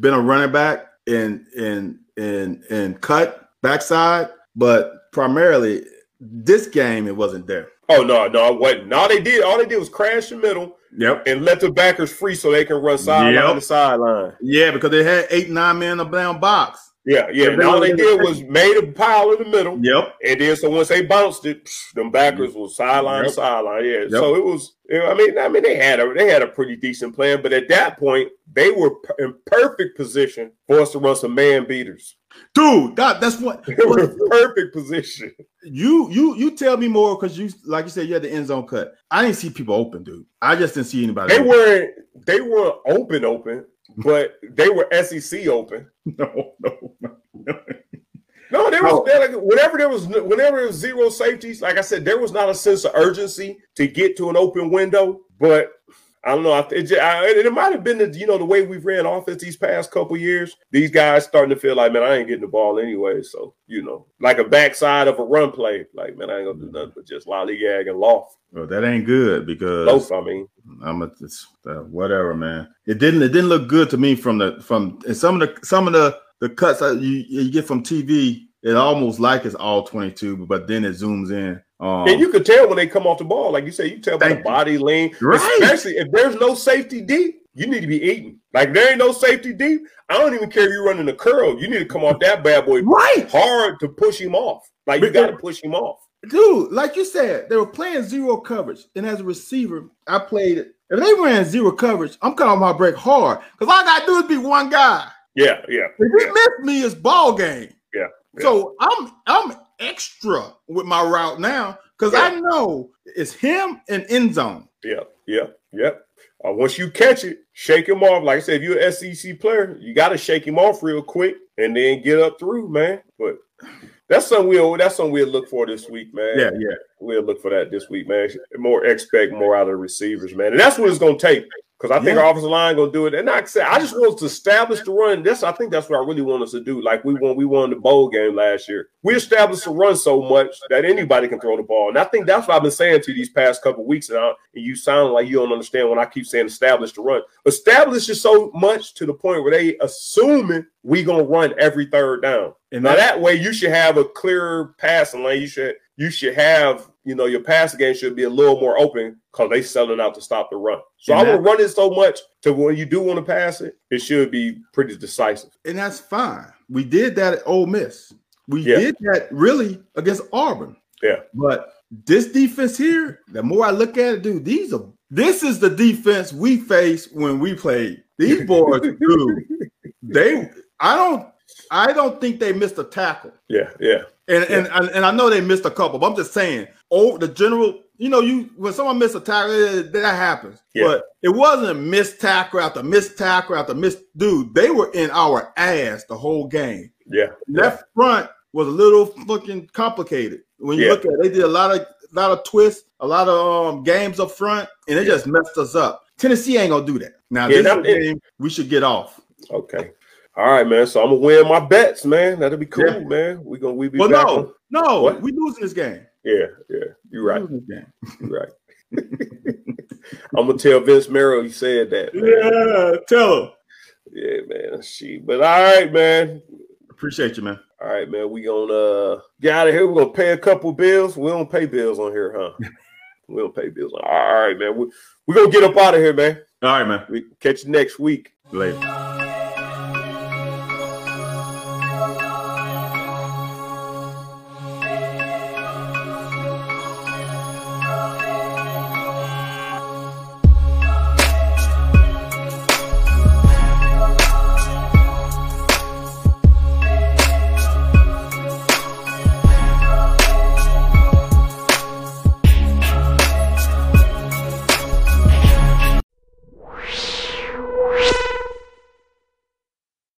S2: been a running back and and and and cut backside, but primarily this game it wasn't there.
S1: Oh no, no, it wasn't. All they did, all they did was crash the middle
S2: Yep.
S1: and let the backers free so they can run sideline
S2: Yep.
S1: to sideline.
S2: Yeah, because they had eight nine men in the down box.
S1: Yeah, yeah. And all they did was made a pile in the middle.
S2: Yep.
S1: And then so once they bounced it, psh, them backers mm-hmm. was sideline to sideline. Yeah.
S2: Yep.
S1: So it was. I mean, I mean, they had a they had a pretty decent plan, but at that point, they were in perfect position for us to run some man beaters.
S2: Dude, that, that's what
S1: They were in perfect position.
S2: you you you tell me more because you like you said you had the end zone cut. I didn't see people open, dude. I just didn't see anybody.
S1: They
S2: open.
S1: weren't they weren't open open, but they were SEC open.
S2: no, no, no.
S1: No, there was
S2: No.
S1: like, whenever there was whenever there was zero safeties. Like I said, there was not a sense of urgency to get to an open window. But I don't know. It, ju- I, it might have been the you know the way we've ran offense these past couple years. These guys starting to feel like man, I ain't getting the ball anyway. So you know, like a backside of a run play. Like man, I ain't gonna do nothing but just lollygag and loft.
S2: Well, that ain't good because
S1: Loaf, I mean.
S2: I'm a it's, uh, whatever, man. It didn't it didn't look good to me from the from and some of the some of the the cuts that you you get from TV. It almost like it's all 22, but then it zooms in. Um,
S1: And you could tell when they come off the ball, like you say, you tell by the body lean,
S2: Right.
S1: especially if there's no safety deep. You need to be eating. Like there ain't no safety deep. I don't even care if you're running a curl. You need to come off that bad boy
S2: right,
S1: hard to push him off. Like you got to push him off.
S2: dude. Like you said, they were playing zero coverage, and as a receiver, I played it. If they ran zero coverage, I'm cutting my break hard because all I gotta do is be one guy.
S1: Yeah, yeah,
S2: If he missed me, it's ball game.
S1: Yeah, yeah.
S2: So I'm I'm extra with my route now because I know it's him and end zone.
S1: yeah, yeah, yeah. Uh, once you catch it, shake him off. Like I said, if you're an SEC player, you got to shake him off real quick and then get up through, man. But that's something we'll that's something we'll look for this week, man.
S2: Yeah, yeah.
S1: we'll look for that this week, man. More expect more out of the receivers, man, and that's what it's going to take. Because I think
S2: Yeah.
S1: our offensive line going to do it. And like I said, I just want to establish the run. That's I think that's what I really want us to do. Like we won, we won the bowl game last year. We established the run so much that anybody can throw the ball. And I think that's what I've been saying to you these past couple weeks now. And you sound like you don't understand when I keep saying establish the run. Establish it so much to the point where they assuming we gonna run every third down.
S2: And
S1: Now
S2: that,
S1: that way you should have a clearer passing lane. You should you should have, you know, your passing game should be a little more open because they selling out to stop the run. So
S2: And
S1: I
S2: that-
S1: will run it so much to when you do want to pass it, it should be pretty decisive.
S2: and that's fine. We did that at Ole Miss. We
S1: Yeah.
S2: did that really against Auburn.
S1: Yeah.
S2: But this defense here, the more I look at it, dude, these are this is the defense we faced when we played. These boys, dude, they I don't I don't think they missed a tackle.
S1: Yeah, yeah.
S2: And and and, and I know they missed a couple, but I'm just saying, oh, the general, you know, you when someone missed a tackle, that happens.
S1: Yeah.
S2: But it wasn't missed tackle after missed tackle after missed. Dude, they were in our ass the whole game.
S1: Yeah.
S2: Left front was a little fucking complicated. When you
S1: Yeah.
S2: look at it, they did a lot of a lot of twists, a lot of um, games up front, and it just messed us up. Tennessee ain't gonna do that. Now
S1: Yeah,
S2: this is
S1: that-
S2: a game we should get off.
S1: Okay. All right, man. So I'm gonna win my bets, man. That'll be cool,
S2: Yeah.
S1: man. We gonna we be
S2: Well,
S1: back.
S2: no,
S1: on-
S2: no,
S1: What?
S2: we losing this game.
S1: Yeah, yeah. You're right. You're right. I'm gonna tell Vince Merrill you said that. Man.
S2: Yeah, tell him.
S1: Yeah, man. She, but all right, man.
S2: Appreciate you, man.
S1: All right, man. We gonna uh, get out of here. We're gonna pay a couple bills. We don't pay bills on here, huh? we don't pay bills. All right, man. We we gonna get up out of here, man.
S2: All right, man.
S1: We catch you next week.
S2: Later.